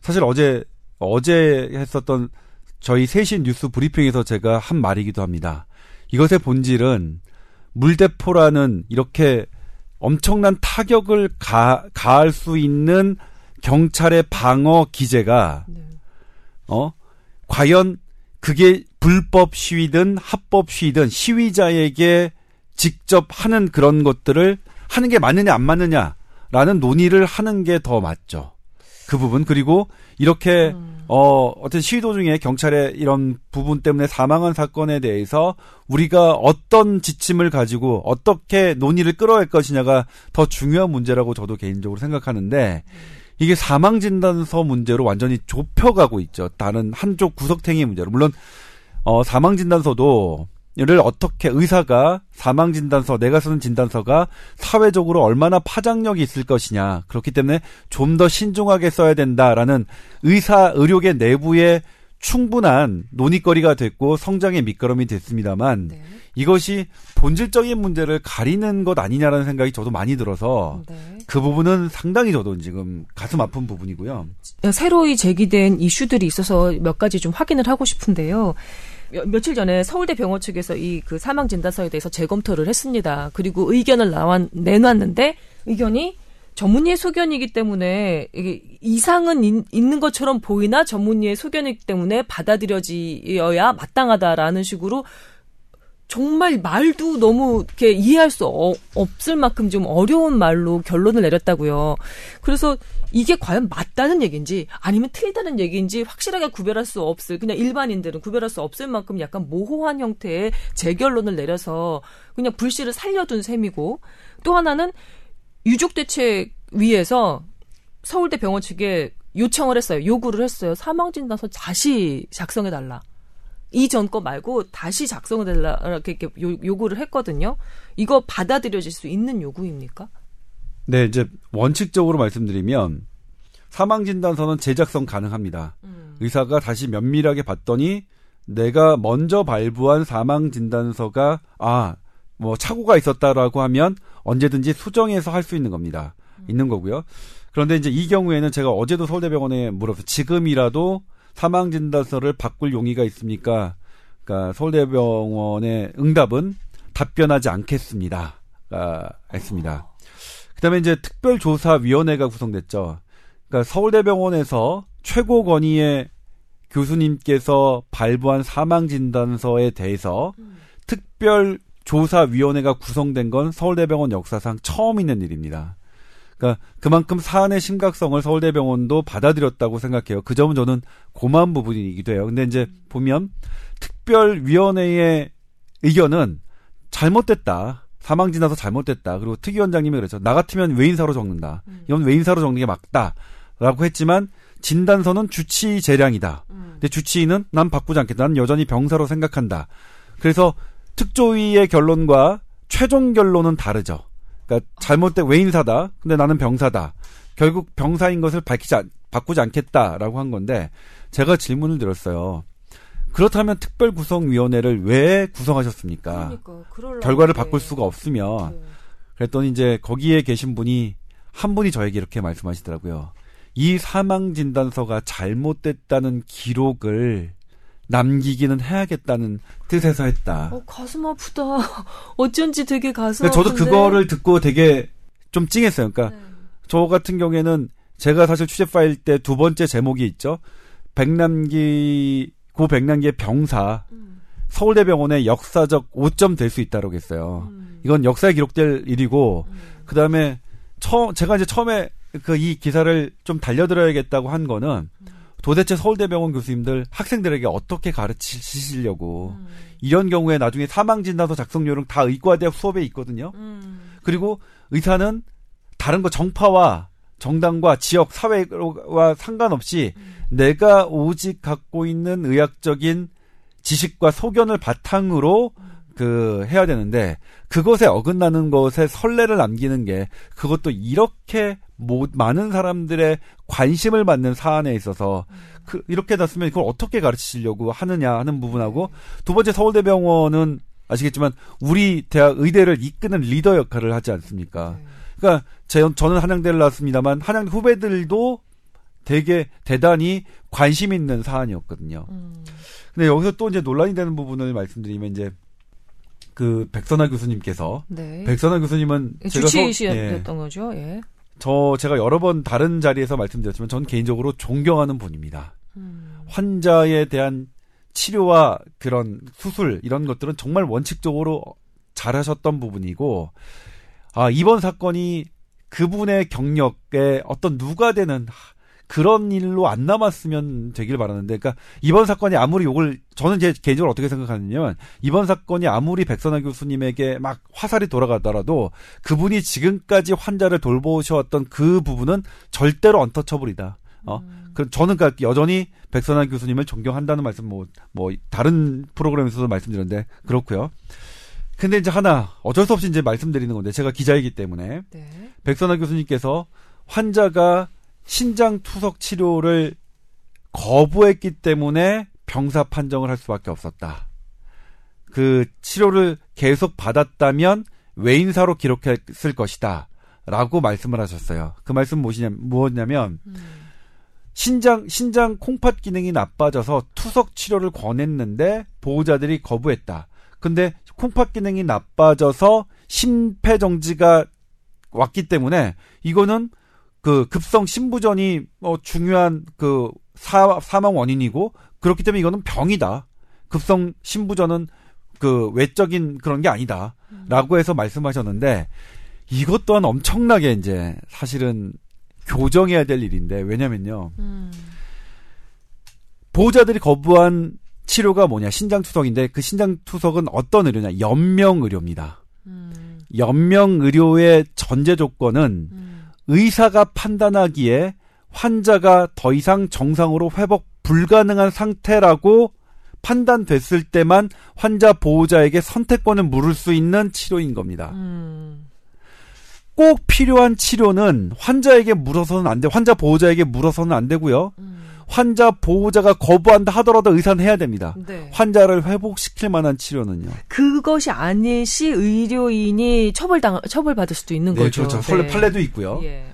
Speaker 2: 사실 어제 어제 했었던 저희 셋이 뉴스 브리핑에서 제가 한 말이기도 합니다. 이것의 본질은 물대포라는 이렇게 엄청난 타격을 가, 가할 수 있는 경찰의 방어 기제가
Speaker 1: 네.
Speaker 2: 어 과연 그게 불법 시위든 합법 시위든 시위자에게 직접 하는 그런 것들을 하는 게 맞느냐 안 맞느냐라는 논의를 하는 게 더 맞죠. 그 부분 그리고 이렇게
Speaker 1: 음.
Speaker 2: 어 어떤 시위 도중에 경찰의 이런 부분 때문에 사망한 사건에 대해서 우리가 어떤 지침을 가지고 어떻게 논의를 끌어갈 것이냐가 더 중요한 문제라고 저도 개인적으로 생각하는데 이게 사망 진단서 문제로 완전히 좁혀가고 있죠. 다른 한쪽 구석탱이 문제로. 물론 어 사망 진단서도 를 어떻게 의사가 사망 진단서 내가 쓰는 진단서가 사회적으로 얼마나 파장력이 있을 것이냐 그렇기 때문에 좀 더 신중하게 써야 된다라는 의사 의료계 내부에 충분한 논의거리가 됐고 성장의 밑거름이 됐습니다만
Speaker 1: 네.
Speaker 2: 이것이 본질적인 문제를 가리는 것 아니냐라는 생각이 저도 많이 들어서
Speaker 1: 네.
Speaker 2: 그 부분은 상당히 저도 지금 가슴 아픈 부분이고요.
Speaker 1: 새로이 제기된 이슈들이 있어서 몇 가지 좀 확인을 하고 싶은데요. 며- 며칠 전에 서울대 병원 측에서 이 그 사망 진단서에 대해서 재검토를 했습니다. 그리고 의견을 나왔, 내놨는데 의견이 전문의의 소견이기 때문에 이게 이상은 있, 있는 것처럼 보이나 전문의의 소견이기 때문에 받아들여져야 마땅하다라는 식으로 정말 말도 너무 이렇게 이해할 수 어- 없을 만큼 좀 어려운 말로 결론을 내렸다고요. 그래서 이게 과연 맞다는 얘기인지 아니면 틀리다는 얘기인지 확실하게 구별할 수 없을 그냥 일반인들은 구별할 수 없을 만큼 약간 모호한 형태의 재결론을 내려서 그냥 불씨를 살려둔 셈이고 또 하나는 유족 대책 위에서 서울대 병원 측에 요청을 했어요. 요구를 했어요. 사망 진단서 다시 작성해 달라. 이전 거 말고 다시 작성해 달라 이렇게, 요구를 했거든요. 이거 받아들여질 수 있는 요구입니까?
Speaker 2: 네, 이제 원칙적으로 말씀드리면 사망 진단서는 재작성 가능합니다.
Speaker 1: 음.
Speaker 2: 의사가 다시 면밀하게 봤더니 내가 먼저 발부한 사망 진단서가 아, 뭐 착오가 있었다라고 하면 언제든지 수정해서 할 수 있는 겁니다. 있는 거고요. 그런데 이제 이 경우에는 제가 어제도 서울대병원에 물어서 지금이라도 사망 진단서를 바꿀 용의가 있습니까? 그러니까 서울대병원의 응답은 답변하지 않겠습니다. 아, 했습니다. 그다음에 이제 특별조사위원회가 구성됐죠. 그러니까 서울대병원에서 최고 권위의 교수님께서 발부한 사망 진단서에 대해서 특별 조사위원회가 구성된 건 서울대병원 역사상 처음 있는 일입니다. 그러니까 그만큼 사안의 심각성을 서울대병원도 받아들였다고 생각해요. 그 점은 저는 고마운 부분이기도 해요. 근데 이제 보면 특별위원회의 의견은 잘못됐다. 사망 진단서 잘못됐다. 그리고 특위원장님이 그랬죠. 나 같으면 외인사로 적는다. 이건 외인사로 적는 게 맞다. 라고 했지만 진단서는 주치 재량이다.
Speaker 1: 음.
Speaker 2: 근데 주치의는 난 바꾸지 않겠다. 난 여전히 병사로 생각한다. 그래서 특조위의 결론과 최종 결론은 다르죠. 그러니까 잘못된 외인사다. 근데 나는 병사다. 결국 병사인 것을 밝히지 않, 바꾸지 않겠다라고 한 건데 제가 질문을 드렸어요. 그렇다면 특별구성위원회를 왜 구성하셨습니까?
Speaker 1: 그러니까,
Speaker 2: 결과를 바꿀 수가 없으면
Speaker 1: 네.
Speaker 2: 그랬더니 이제 거기에 계신 분이 한 분이 저에게 이렇게 말씀하시더라고요. 이 사망 진단서가 잘못됐다는 기록을 남기기는 해야겠다는 뜻에서 했다.
Speaker 1: 어, 가슴 아프다. [LAUGHS] 어쩐지 되게 가슴
Speaker 2: 근데 저도. 그거를 듣고 되게 좀 찡했어요. 그러니까
Speaker 1: 네.
Speaker 2: 저 같은 경우에는 제가 사실 취재 파일 때 두 번째 제목이 있죠. 백남기 고 백남기의 병사
Speaker 1: 음,
Speaker 2: 서울대병원의 역사적 오점 될 수 있다고 했어요.
Speaker 1: 음,
Speaker 2: 이건 역사에 기록될 일이고
Speaker 1: 음.
Speaker 2: 그 다음에 처 제가 이제 처음에 그 이 기사를 좀 달려들어야겠다고 한 거는 도대체 서울대병원 교수님들 학생들에게 어떻게 가르치시려고
Speaker 1: 음,
Speaker 2: 이런 경우에 나중에 사망 진단서 작성 요령 다 의과대학 수업에 있거든요.
Speaker 1: 음.
Speaker 2: 그리고 의사는 다른 거 정파와 정당과 지역 사회와 상관없이 내가 오직 갖고 있는 의학적인 지식과 소견을 바탕으로 그 해야 되는데 그것에 어긋나는 것에 선례를 남기는 게 그것도 이렇게 모, 많은 사람들의 관심을 받는 사안에 있어서 그 이렇게 났으면 그걸 어떻게 가르치시려고 하느냐 하는 부분하고 두 번째 서울대병원은 아시겠지만 우리 대학 의대를 이끄는 리더 역할을 하지 않습니까?
Speaker 1: 네.
Speaker 2: 그러니까 제, 저는 한양대를 나왔습니다만 한양대 후배들도 되게 대단히 관심 있는 사안이었거든요.
Speaker 1: 음.
Speaker 2: 근데 여기서 또 이제 논란이 되는 부분을 말씀드리면 이제 그 백선아 교수님께서
Speaker 1: 네.
Speaker 2: 백선아 교수님은 제가 서- 예,
Speaker 1: 거죠. 예.
Speaker 2: 저 제가 여러 번 다른 자리에서 말씀드렸지만 전 개인적으로 존경하는 분입니다.
Speaker 1: 음.
Speaker 2: 환자에 대한 치료와 그런 수술 이런 것들은 정말 원칙적으로 잘하셨던 부분이고 아 이번 사건이 그분의 경력에 어떤 누가 되는 하, 그런 일로 안 남았으면 되길 바라는데 그러니까 이번 사건이 아무리 욕을 저는 제 개인적으로 어떻게 생각하냐면 이번 사건이 아무리 백선아 교수님에게 막 화살이 돌아가더라도 그분이 지금까지 환자를 돌보셔왔던 그 부분은 절대로 언터처블이다. 어, 그 저는 그러니까 여전히 백선아 교수님을 존경한다는 말씀 뭐, 뭐 다른 프로그램에서도 말씀드렸는데 그렇고요. 근데 이제 하나 어쩔 수 없이 이제 말씀드리는 건데 제가 기자이기 때문에
Speaker 1: 네.
Speaker 2: 백선아 교수님께서 환자가 신장 투석 치료를 거부했기 때문에 병사 판정을 할 수밖에 없었다. 그 치료를 계속 받았다면 외인사로 기록했을 것이다. 라고 말씀을 하셨어요. 그 말씀 무엇이냐, 무엇냐면,
Speaker 1: 음.
Speaker 2: 신장, 신장 콩팥 기능이 나빠져서 투석 치료를 권했는데 보호자들이 거부했다. 근데 콩팥 기능이 나빠져서 심폐정지가 왔기 때문에 이거는 그 급성 심부전이 어 중요한 그 사, 사망 원인이고 그렇기 때문에 이거는 병이다. 급성 심부전은 그 외적인 그런 게 아니다. 라고 해서 말씀하셨는데 이것 또한 엄청나게 이제 사실은 교정해야 될 일인데 왜냐면요.
Speaker 1: 음.
Speaker 2: 보호자들이 거부한 치료가 뭐냐? 신장 투석인데 그 신장 투석은 어떤 의료냐? 연명 의료입니다.
Speaker 1: 음.
Speaker 2: 연명 의료의 전제 조건은
Speaker 1: 음.
Speaker 2: 의사가 판단하기에 환자가 더 이상 정상으로 회복 불가능한 상태라고 판단됐을 때만 환자 보호자에게 선택권을 물을 수 있는 치료인 겁니다.
Speaker 1: 음.
Speaker 2: 꼭 필요한 치료는 환자에게 물어서는 안 돼. 환자 보호자에게 물어서는 안 되고요.
Speaker 1: 음.
Speaker 2: 환자 보호자가 거부한다 하더라도 의사는 해야 됩니다.
Speaker 1: 네.
Speaker 2: 환자를 회복시킬 만한 치료는요.
Speaker 1: 그것이 아닌 시 의료인이 처벌당 처벌받을 수도 있는
Speaker 2: 네,
Speaker 1: 거죠.
Speaker 2: 그렇죠. 네. 판례도 있고요.
Speaker 1: 예.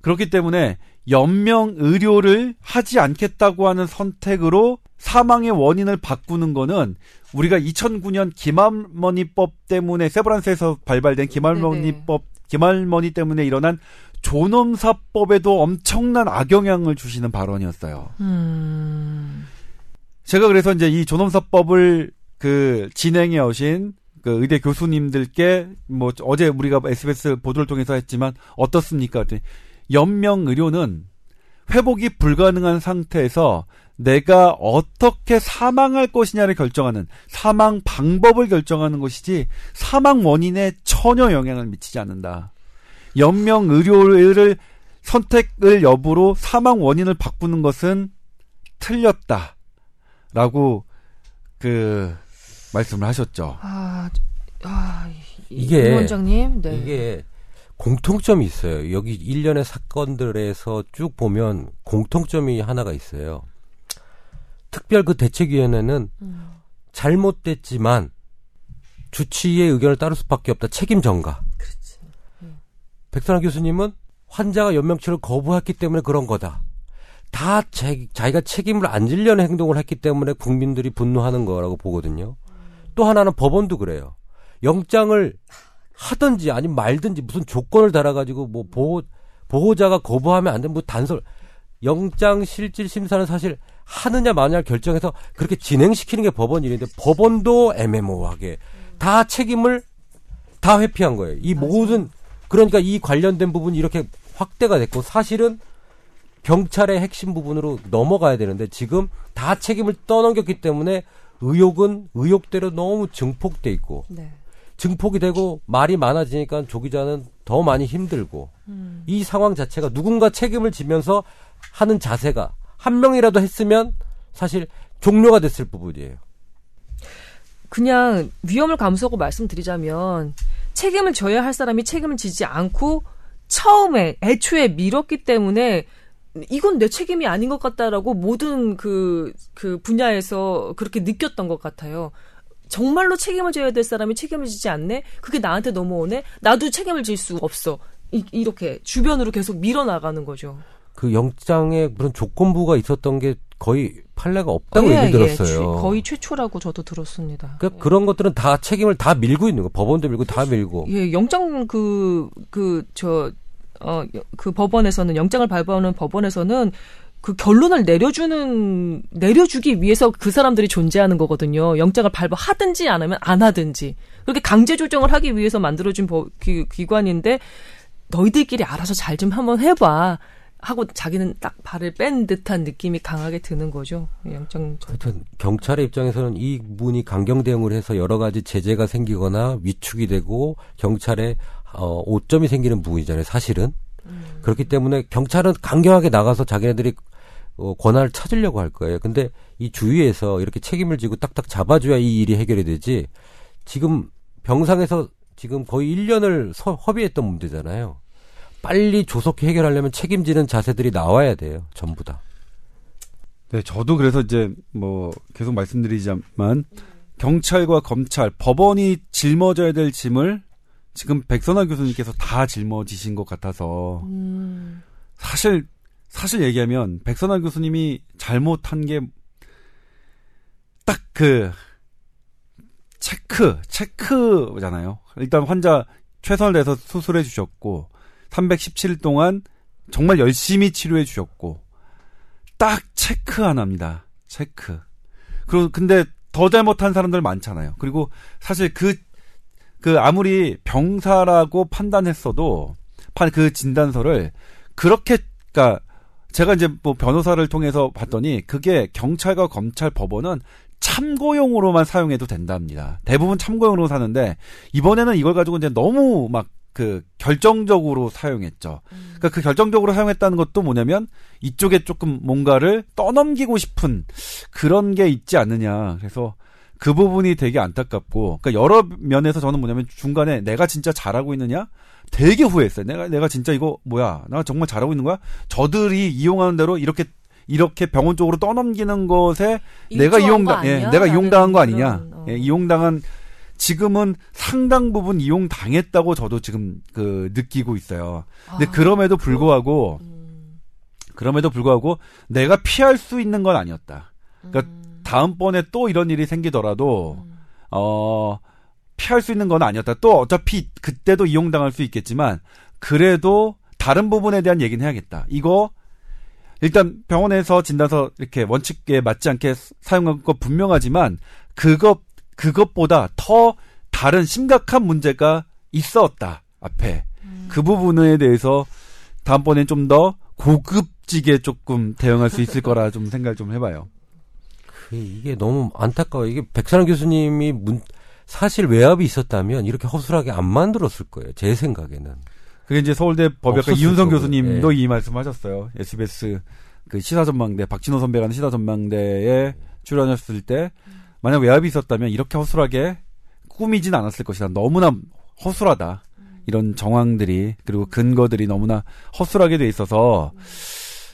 Speaker 2: 그렇기 때문에 연명 의료를 하지 않겠다고 하는 선택으로 사망의 원인을 바꾸는 거는 우리가 2009년 김할머니법 때문에 세브란스에서 발발된 김할머니법 김할머니 때문에 일어난 존엄사법에도 엄청난 악영향을 주시는 발언이었어요.
Speaker 1: 음.
Speaker 2: 제가 그래서 이제 이 존엄사법을 그 진행해 오신 그 의대 교수님들께 뭐 어제 우리가 SBS 보도를 통해서 했지만 어떻습니까? 연명 의료는 회복이 불가능한 상태에서 내가 어떻게 사망할 것이냐를 결정하는 사망 방법을 결정하는 것이지 사망 원인에 전혀 영향을 미치지 않는다. 연명 의료를 선택을 여부로 사망 원인을 바꾸는 것은 틀렸다라고 그 말씀을 하셨죠.
Speaker 1: 아, 아
Speaker 3: 이게
Speaker 1: 원장님, 네.
Speaker 3: 이게 공통점이 있어요. 여기 일련의 사건들에서 쭉 보면 공통점이 하나가 있어요. 특별 그 대책위원회는
Speaker 1: 음.
Speaker 3: 잘못됐지만 주치의의 의견을 따를 수밖에 없다. 책임 전가. 백선환 교수님은 환자가 연명치를 거부했기 때문에 그런 거다. 다 제, 자기가 책임을 안 지려는 행동을 했기 때문에 국민들이 분노하는 거라고 보거든요. 또 하나는 법원도 그래요. 영장을 하든지 아니면 말든지 무슨 조건을 달아가지고 뭐 보호, 보호자가 거부하면 안 되는 뭐 단설. 영장 실질 심사는 사실 하느냐 마느냐 결정해서 그렇게 진행시키는 게 법원 일인데 법원도 애매모호하게 다 책임을 다 회피한 거예요. 이 모든 그러니까 이 관련된 부분이 이렇게 확대가 됐고 사실은 경찰의 핵심 부분으로 넘어가야 되는데 지금 다 책임을 떠넘겼기 때문에 의혹은 의혹대로 너무 증폭돼 있고
Speaker 1: 네.
Speaker 3: 증폭이 되고 말이 많아지니까 조 기자는 더 많이 힘들고
Speaker 1: 음.
Speaker 3: 이 상황 자체가 누군가 책임을 지면서 하는 자세가 한 명이라도 했으면 사실 종료가 됐을 부분이에요.
Speaker 1: 그냥 위험을 감수하고 말씀드리자면 책임을 져야 할 사람이 책임을 지지 않고 처음에 애초에 밀었기 때문에 이건 내 책임이 아닌 것 같다라고 모든 그, 그 분야에서 그렇게 느꼈던 것 같아요. 정말로 책임을 져야 될 사람이 책임을 지지 않네? 그게 나한테 넘어오네? 나도 책임을 질 수 없어. 이, 이렇게 주변으로 계속 밀어나가는 거죠.
Speaker 3: 그 영장에 그런 조건부가 있었던 게 거의 판례가 없다고
Speaker 1: 예,
Speaker 3: 얘기
Speaker 1: 예,
Speaker 3: 들었어요.
Speaker 1: 최- 거의 최초라고 저도 들었습니다.
Speaker 3: 그러니까 그런 것들은 다 책임을 다 밀고 있는 거. 법원도 밀고 다 밀고.
Speaker 1: 예, 영장 그, 그, 저, 어, 그 법원에서는, 영장을 발부하는 법원에서는 그 결론을 내려주는, 내려주기 위해서 그 사람들이 존재하는 거거든요. 영장을 발부하든지 안 하면 안 하든지. 그렇게 강제 조정을 하기 위해서 만들어진 법, 기, 기관인데, 너희들끼리 알아서 잘 좀 한번 해봐. 하고 자기는 딱 발을 뺀 듯한 느낌이 강하게 드는 거죠. 영장.
Speaker 3: 하여튼 경찰의 입장에서는 이 부분이 강경 대응을 해서 여러 가지 제재가 생기거나 위축이 되고 경찰에 어, 오점이 생기는 부분이잖아요. 사실은 그렇기 때문에 경찰은 강경하게 나가서 자기네들이 어, 권한을 찾으려고 할 거예요. 근데 이 주위에서 이렇게 책임을 지고 딱딱 잡아줘야 이 일이 해결이 되지. 지금 병상에서 지금 거의 1년을 서, 허비했던 문제잖아요. 빨리 조속히 해결하려면 책임지는 자세들이 나와야 돼요. 전부 다.
Speaker 2: 네, 저도 그래서 이제 뭐 계속 말씀드리자만 경찰과 검찰, 법원이 짊어져야 될 짐을 지금 백선화 교수님께서 다 짊어지신 것 같아서
Speaker 1: 음,
Speaker 2: 사실 사실 얘기하면 백선화 교수님이 잘못한 게 딱 그 체크 체크잖아요. 일단 환자 최선을 다해서 수술해 주셨고 317일 동안 정말 열심히 치료해 주셨고 딱 체크 하나입니다. 체크. 그리고 근데 더 잘못한 사람들 많잖아요. 그리고 사실 그, 그 아무리 병사라고 판단했어도 판 그 진단서를 그렇게 그니까 제가 이제 뭐 변호사를 통해서 봤더니 그게 경찰과 검찰 법원은 참고용으로만 사용해도 된답니다. 대부분 참고용으로 사는데 이번에는 이걸 가지고 이제 너무 막 그 결정적으로 사용했죠. 그러니까 그 결정적으로 사용했다는 것도 뭐냐면 이쪽에 조금 뭔가를 떠넘기고 싶은 그런 게 있지 않느냐. 그래서 그 부분이 되게 안타깝고, 그러니까 여러 면에서 저는 뭐냐면 중간에 내가 진짜 잘하고 있느냐? 되게 후회했어요. 내가 내가 진짜 이거 뭐야? 나 정말 잘하고 있는 거야? 저들이 이용하는 대로 이렇게 이렇게 병원 쪽으로 떠넘기는 것에 내가 이용당, 예? 내가 이용당한 거 아니냐?
Speaker 1: 그런, 어.
Speaker 2: 예, 이용당한 지금은 상당 부분 이용 당했다고 저도 지금 그 느끼고 있어요. 근데
Speaker 1: 아,
Speaker 2: 그럼에도 불구하고
Speaker 1: 음,
Speaker 2: 그럼에도 불구하고 내가 피할 수 있는 건 아니었다. 그러니까
Speaker 1: 음,
Speaker 2: 다음번에 또 이런 일이 생기더라도
Speaker 1: 음.
Speaker 2: 어 피할 수 있는 건 아니었다. 또 어차피 그때도 이용당할 수 있겠지만 그래도 다른 부분에 대한 얘기는 해야겠다. 이거 일단 병원에서 진단서 이렇게 원칙에 맞지 않게 사용한 거 분명하지만 그것 그것보다 더 다른 심각한 문제가 있었다 앞에 그 부분에 대해서 다음번엔 좀 더 고급지게 조금 대응할 수 있을 거라 좀 생각을 좀 해봐요.
Speaker 3: 그 이게 너무 안타까워요. 이게 백선환 교수님이 문, 사실 외압이 있었다면 이렇게 허술하게 안 만들었을 거예요. 제 생각에는.
Speaker 2: 그게 이제 서울대 법학과 이윤성 교수님도
Speaker 3: 예.
Speaker 2: 이 말씀하셨어요. SBS 그 시사 전망대 박진호 선배가 하는 시사 전망대에 출연했을 때 만약 외압이 있었다면 이렇게 허술하게 꾸미진 않았을 것이다. 너무나 허술하다. 이런 정황들이 그리고 근거들이 너무나 허술하게 돼 있어서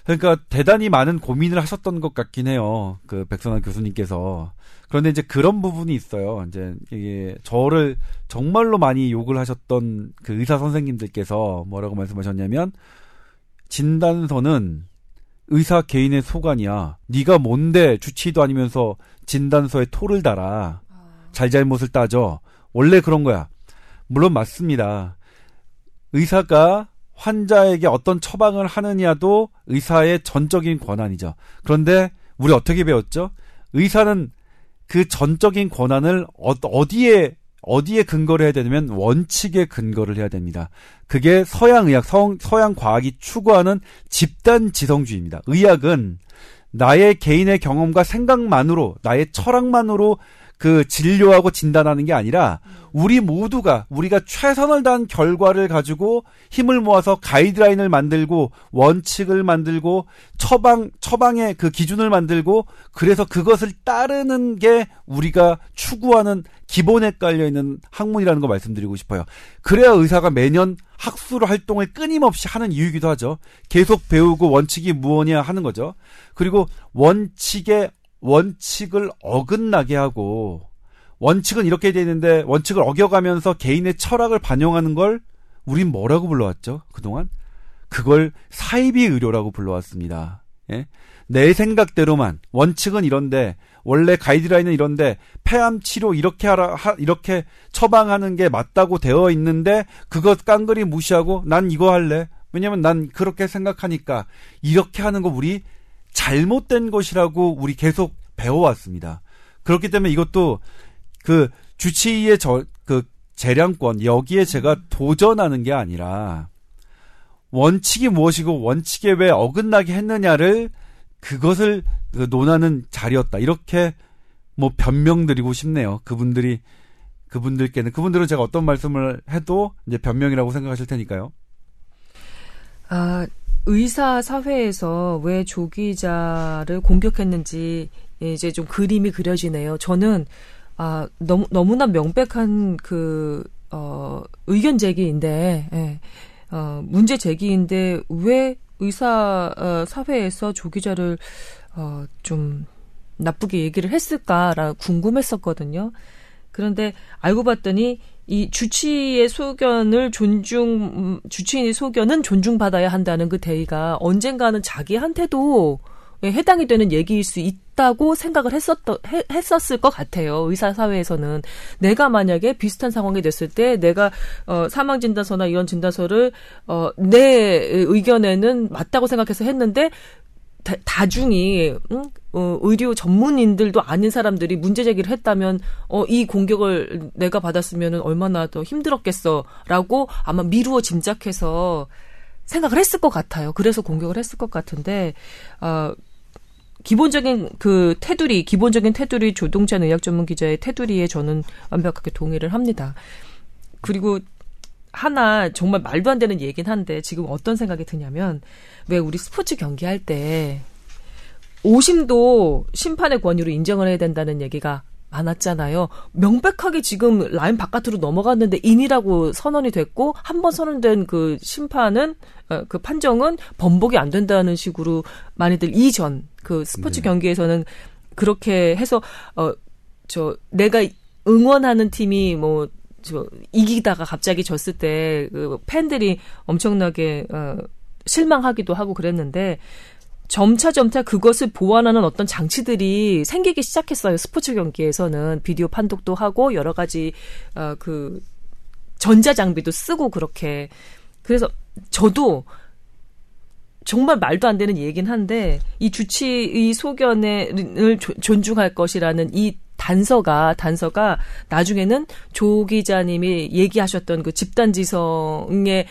Speaker 2: 그러니까 대단히 많은 고민을 하셨던 것 같긴 해요. 그 백선환 교수님께서. 그런데 이제 그런 부분이 있어요. 이제 이게 저를 정말로 많이 욕을 하셨던 그 의사 선생님들께서 뭐라고 말씀하셨냐면 진단서는 의사 개인의 소관이야. 네가 뭔데 주치의도 아니면서 진단서에 토를 달아. 잘잘못을 따져. 원래 그런 거야. 물론 맞습니다. 의사가 환자에게 어떤 처방을 하느냐도 의사의 전적인 권한이죠. 그런데 우리 어떻게 배웠죠? 의사는 그 전적인 권한을 어, 어디에 어디에 근거를 해야 되냐면 원칙에 근거를 해야 됩니다. 그게 서양 의학, 서, 서양 과학이 추구하는 집단 지성주의입니다. 의학은 나의 개인의 경험과 생각만으로, 나의 철학만으로 그 진료하고 진단하는 게 아니라 우리 모두가 우리가 최선을 다한 결과를 가지고 힘을 모아서 가이드라인을 만들고 원칙을 만들고 처방 처방의 그 기준을 만들고 그래서 그것을 따르는 게 우리가 추구하는 기본에 깔려 있는 학문이라는 거 말씀드리고 싶어요. 그래야 의사가 매년 학술 활동을 끊임없이 하는 이유이기도 하죠. 계속 배우고 원칙이 무엇이냐 하는 거죠. 그리고 원칙의 원칙을 어긋나게 하고 원칙은 이렇게 돼 있는데 원칙을 어겨가면서 개인의 철학을 반영하는 걸 우린 뭐라고 불러왔죠? 그동안 그걸 사이비 의료라고 불러왔습니다. 예? 내 생각대로만 원칙은 이런데 원래 가이드라인은 이런데 폐암 치료 이렇게 하라 하, 이렇게 처방하는 게 맞다고 되어 있는데 그것 깡그리 무시하고 난 이거 할래. 왜냐면 난 그렇게 생각하니까 이렇게 하는 거 우리 잘못된 것이라고 우리 계속 배워왔습니다. 그렇기 때문에 이것도 그 주치의의 저, 그 재량권, 여기에 제가 도전하는 게 아니라 원칙이 무엇이고 원칙에 왜 어긋나게 했느냐를 그것을 그 논하는 자리였다. 이렇게 뭐 변명드리고 싶네요. 그분들이 그분들께는 그분들은 제가 어떤 말씀을 해도 이제 변명이라고 생각하실 테니까요.
Speaker 1: 아, 의사 사회에서 왜 조 기자를 공격했는지 이제 좀 그림이 그려지네요. 저는 아, 너무 너무나 명백한 그 어, 의견 제기인데 예. 어, 문제 제기인데 왜 의사 어, 사회에서 조 기자를 어, 좀 나쁘게 얘기를 했을까라 궁금했었거든요. 그런데 알고 봤더니 이 주치의 소견을 존중 음, 주치의 소견은 존중받아야 한다는 그 대의가 언젠가는 자기한테도 해당이 되는 얘기일 수 있다고 생각을 했었 했었을 것 같아요. 의사 사회에서는 내가 만약에 비슷한 상황이 됐을 때 내가 어 사망 진단서나 이런 진단서를 어 내 의견에는 맞다고 생각해서 했는데 다, 다중이 응? 어, 의료 전문인들도 아닌 사람들이 문제 제기를 했다면 어, 이 공격을 내가 받았으면 얼마나 더 힘들었겠어라고 아마 미루어 짐작해서 생각을 했을 것 같아요. 그래서 공격을 했을 것 같은데 어, 기본적인 그 테두리, 기본적인 테두리 조동찬 의학 전문 기자의 테두리에 저는 완벽하게 동의를 합니다. 그리고 하나 정말 말도 안 되는 얘긴 한데 지금 어떤 생각이 드냐면 왜 우리 스포츠 경기할 때 오심도 심판의 권위로 인정을 해야 된다는 얘기가 많았잖아요. 명백하게 지금 라인 바깥으로 넘어갔는데 인이라고 선언이 됐고 한 번 선언된 그 심판은 어, 그 판정은 번복이 안 된다는 식으로 많이들 이전 그 스포츠 네. 경기에서는 그렇게 해서 어 저 내가 응원하는 팀이 뭐 저 이기다가 갑자기 졌을 때 그 팬들이 엄청나게 어 실망하기도 하고 그랬는데 점차 점차 그것을 보완하는 어떤 장치들이 생기기 시작했어요. 스포츠 경기에서는 비디오 판독도 하고 여러 가지 어 그 전자 장비도 쓰고 그렇게 그래서 저도 정말 말도 안 되는 얘기긴 한데 이 주치의 소견을 존중할 것이라는 이 단서가 단서가 나중에는 조 기자님이 얘기하셨던 그 집단 지성의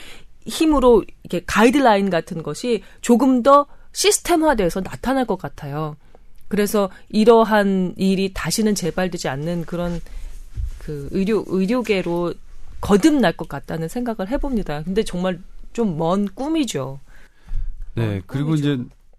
Speaker 1: 힘으로 이렇게 가이드라인 같은 것이 조금 더 시스템화돼서 나타날 것 같아요. 그래서 이러한 일이 다시는 재발되지 않는 그런 그 의료 의료계로 거듭날 것 같다는 생각을 해봅니다. 근데 정말 좀 먼 꿈이죠.
Speaker 2: 네, 그리고 이제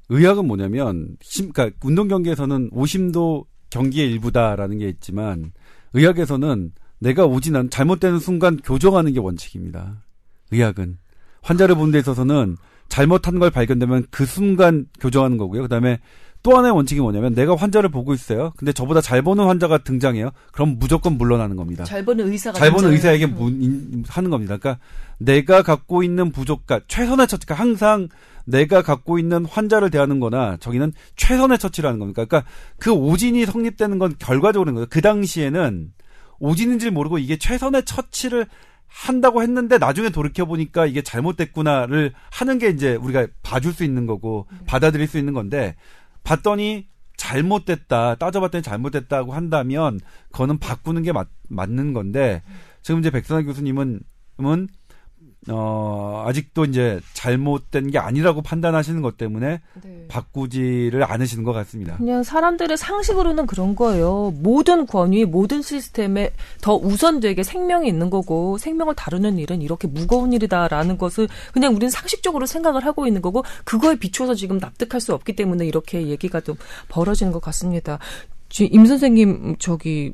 Speaker 2: 의학은 뭐냐면 심, 그러니까 운동 경기에서는 오심도 경기의 일부다라는 게 있지만 의학에서는 내가 오진한 잘못되는 순간 교정하는 게 원칙입니다. 의학은 환자를 보는 데 있어서는 잘못한 걸 발견되면 그 순간 교정하는 거고요. 그다음에 또 하나의 원칙이 뭐냐면 내가 환자를 보고 있어요. 근데 저보다 잘 보는 환자가 등장해요. 그럼 무조건 물러나는 겁니다.
Speaker 1: 잘 보는 의사가
Speaker 2: 잘 보는. 의사에게 문, 인- 하는 겁니다. 그러니까 내가 갖고 있는 부족과 최선의 처치가 항상 내가 갖고 있는 환자를 대하는 거나 저기는 최선의 처치라는 겁니다. 그러니까 그 오진이 성립되는 건 결과적으로 거예요. 그 당시에는 오진인지 모르고 이게 최선의 처치를 한다고 했는데 나중에 돌이켜 보니까 이게 잘못됐구나를 하는 게 이제 우리가 봐줄 수 있는 거고 받아들일 수 있는 건데 봤더니 잘못됐다 따져봤더니 잘못됐다고 한다면 그거는 바꾸는 게 맞, 맞는 건데 지금 이제 백선아 교수님은 은 어 아직도 이제 잘못된 게 아니라고 판단하시는 것 때문에
Speaker 1: 네.
Speaker 2: 바꾸지를 않으시는 것 같습니다.
Speaker 1: 그냥 사람들의 상식으로는 그런 거예요. 모든 권위, 모든 시스템에 더 우선되게 생명이 있는 거고 생명을 다루는 일은 이렇게 무거운 일이다라는 것을 그냥 우리는 상식적으로 생각을 하고 있는 거고 그거에 비추어서 지금 납득할 수 없기 때문에 이렇게 얘기가 좀 벌어지는 것 같습니다. 지금 임 선생님 저기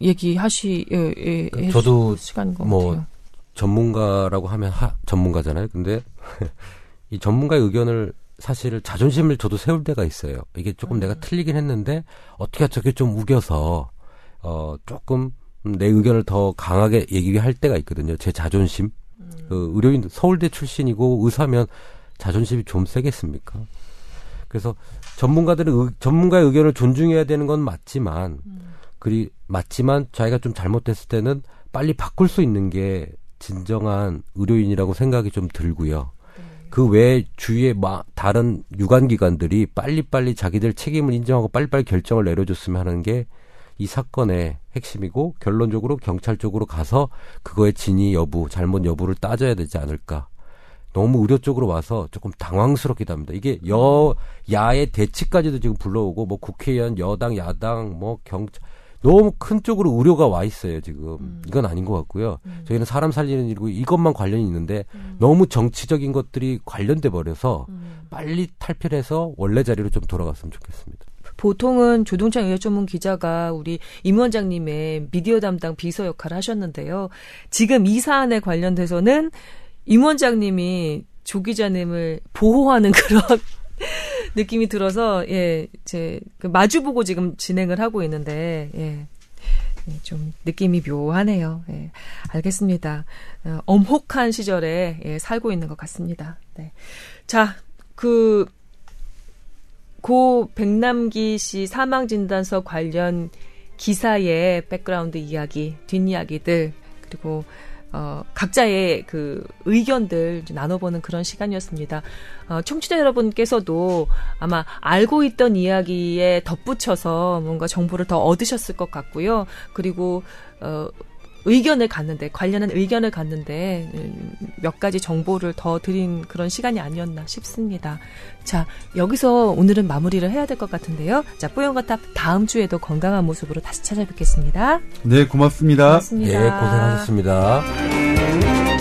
Speaker 1: 얘기하시 예, 예, 예,
Speaker 3: 저도
Speaker 1: 시간인 것
Speaker 3: 뭐
Speaker 1: 같아요.
Speaker 3: 전문가라고 하면 하, 전문가잖아요. 근데 [LAUGHS] 이 전문가의 의견을 사실 자존심을 저도 세울 때가 있어요. 이게 조금 내가 틀리긴 했는데 어떻게 저게 좀 우겨서 어 조금 내 의견을 더 강하게 얘기할 때가 있거든요. 제 자존심. 그 의료인 서울대 출신이고 의사면 자존심이 좀 세겠습니까? 그래서 전문가들은 의- 전문가의 의견을 존중해야 되는 건 맞지만 그리 맞지만 자기가 좀 잘못됐을 때는 빨리 바꿀 수 있는 게 진정한 의료인이라고 생각이 좀 들고요. 그 외에 주위에 마, 다른 유관기관들이 빨리빨리 자기들 책임을 인정하고 빨리빨리 결정을 내려줬으면 하는 게 이 사건의 핵심이고 결론적으로 경찰 쪽으로 가서 그거의 진위 여부, 잘못 여부를 따져야 되지 않을까. 너무 의료 쪽으로 와서 조금 당황스럽기도 합니다. 이게 여 야의 대치까지도 지금 불러오고 뭐 국회의원, 여당, 야당, 뭐 경찰 너무 큰 쪽으로 우려가 와 있어요 지금 이건 아닌 것 같고요. 저희는 사람 살리는 일이고 이것만 관련이 있는데 너무 정치적인 것들이 관련돼 버려서 빨리 탈피해서 원래 자리로 좀 돌아갔으면 좋겠습니다.
Speaker 1: 보통은 조동찬 의학 전문 기자가 우리 임 원장님의 미디어 담당 비서 역할을 하셨는데요. 지금 이 사안에 관련돼서는 임 원장님이 조 기자님을 보호하는 [LAUGHS] 그런 느낌이 들어서 예, 제그 마주보고 지금 진행을 하고 있는데 예. 예, 좀 느낌이 묘하네요. 예, 알겠습니다. 어, 엄혹한 시절에 예, 살고 있는 것 같습니다. 네. 자, 그, 고 백남기 씨 사망 진단서 관련 기사의 백그라운드 이야기, 뒷이야기들, 그리고 어, 각자의 그 의견들 나눠보는 그런 시간이었습니다. 어, 청취자 여러분께서도 아마 알고 있던 이야기에 덧붙여서 뭔가 정보를 더 얻으셨을 것 같고요. 그리고 어, 의견을 갖는데 관련한 의견을 갖는데 음, 몇 가지 정보를 더 드린 그런 시간이 아니었나 싶습니다. 자 여기서 오늘은 마무리를 해야 될 것 같은데요. 자 뿌연거탑 다음 주에도 건강한 모습으로 다시 찾아뵙겠습니다.
Speaker 2: 네, 고맙습니다.
Speaker 1: 고맙습니다.
Speaker 3: 예, 고생하셨습니다.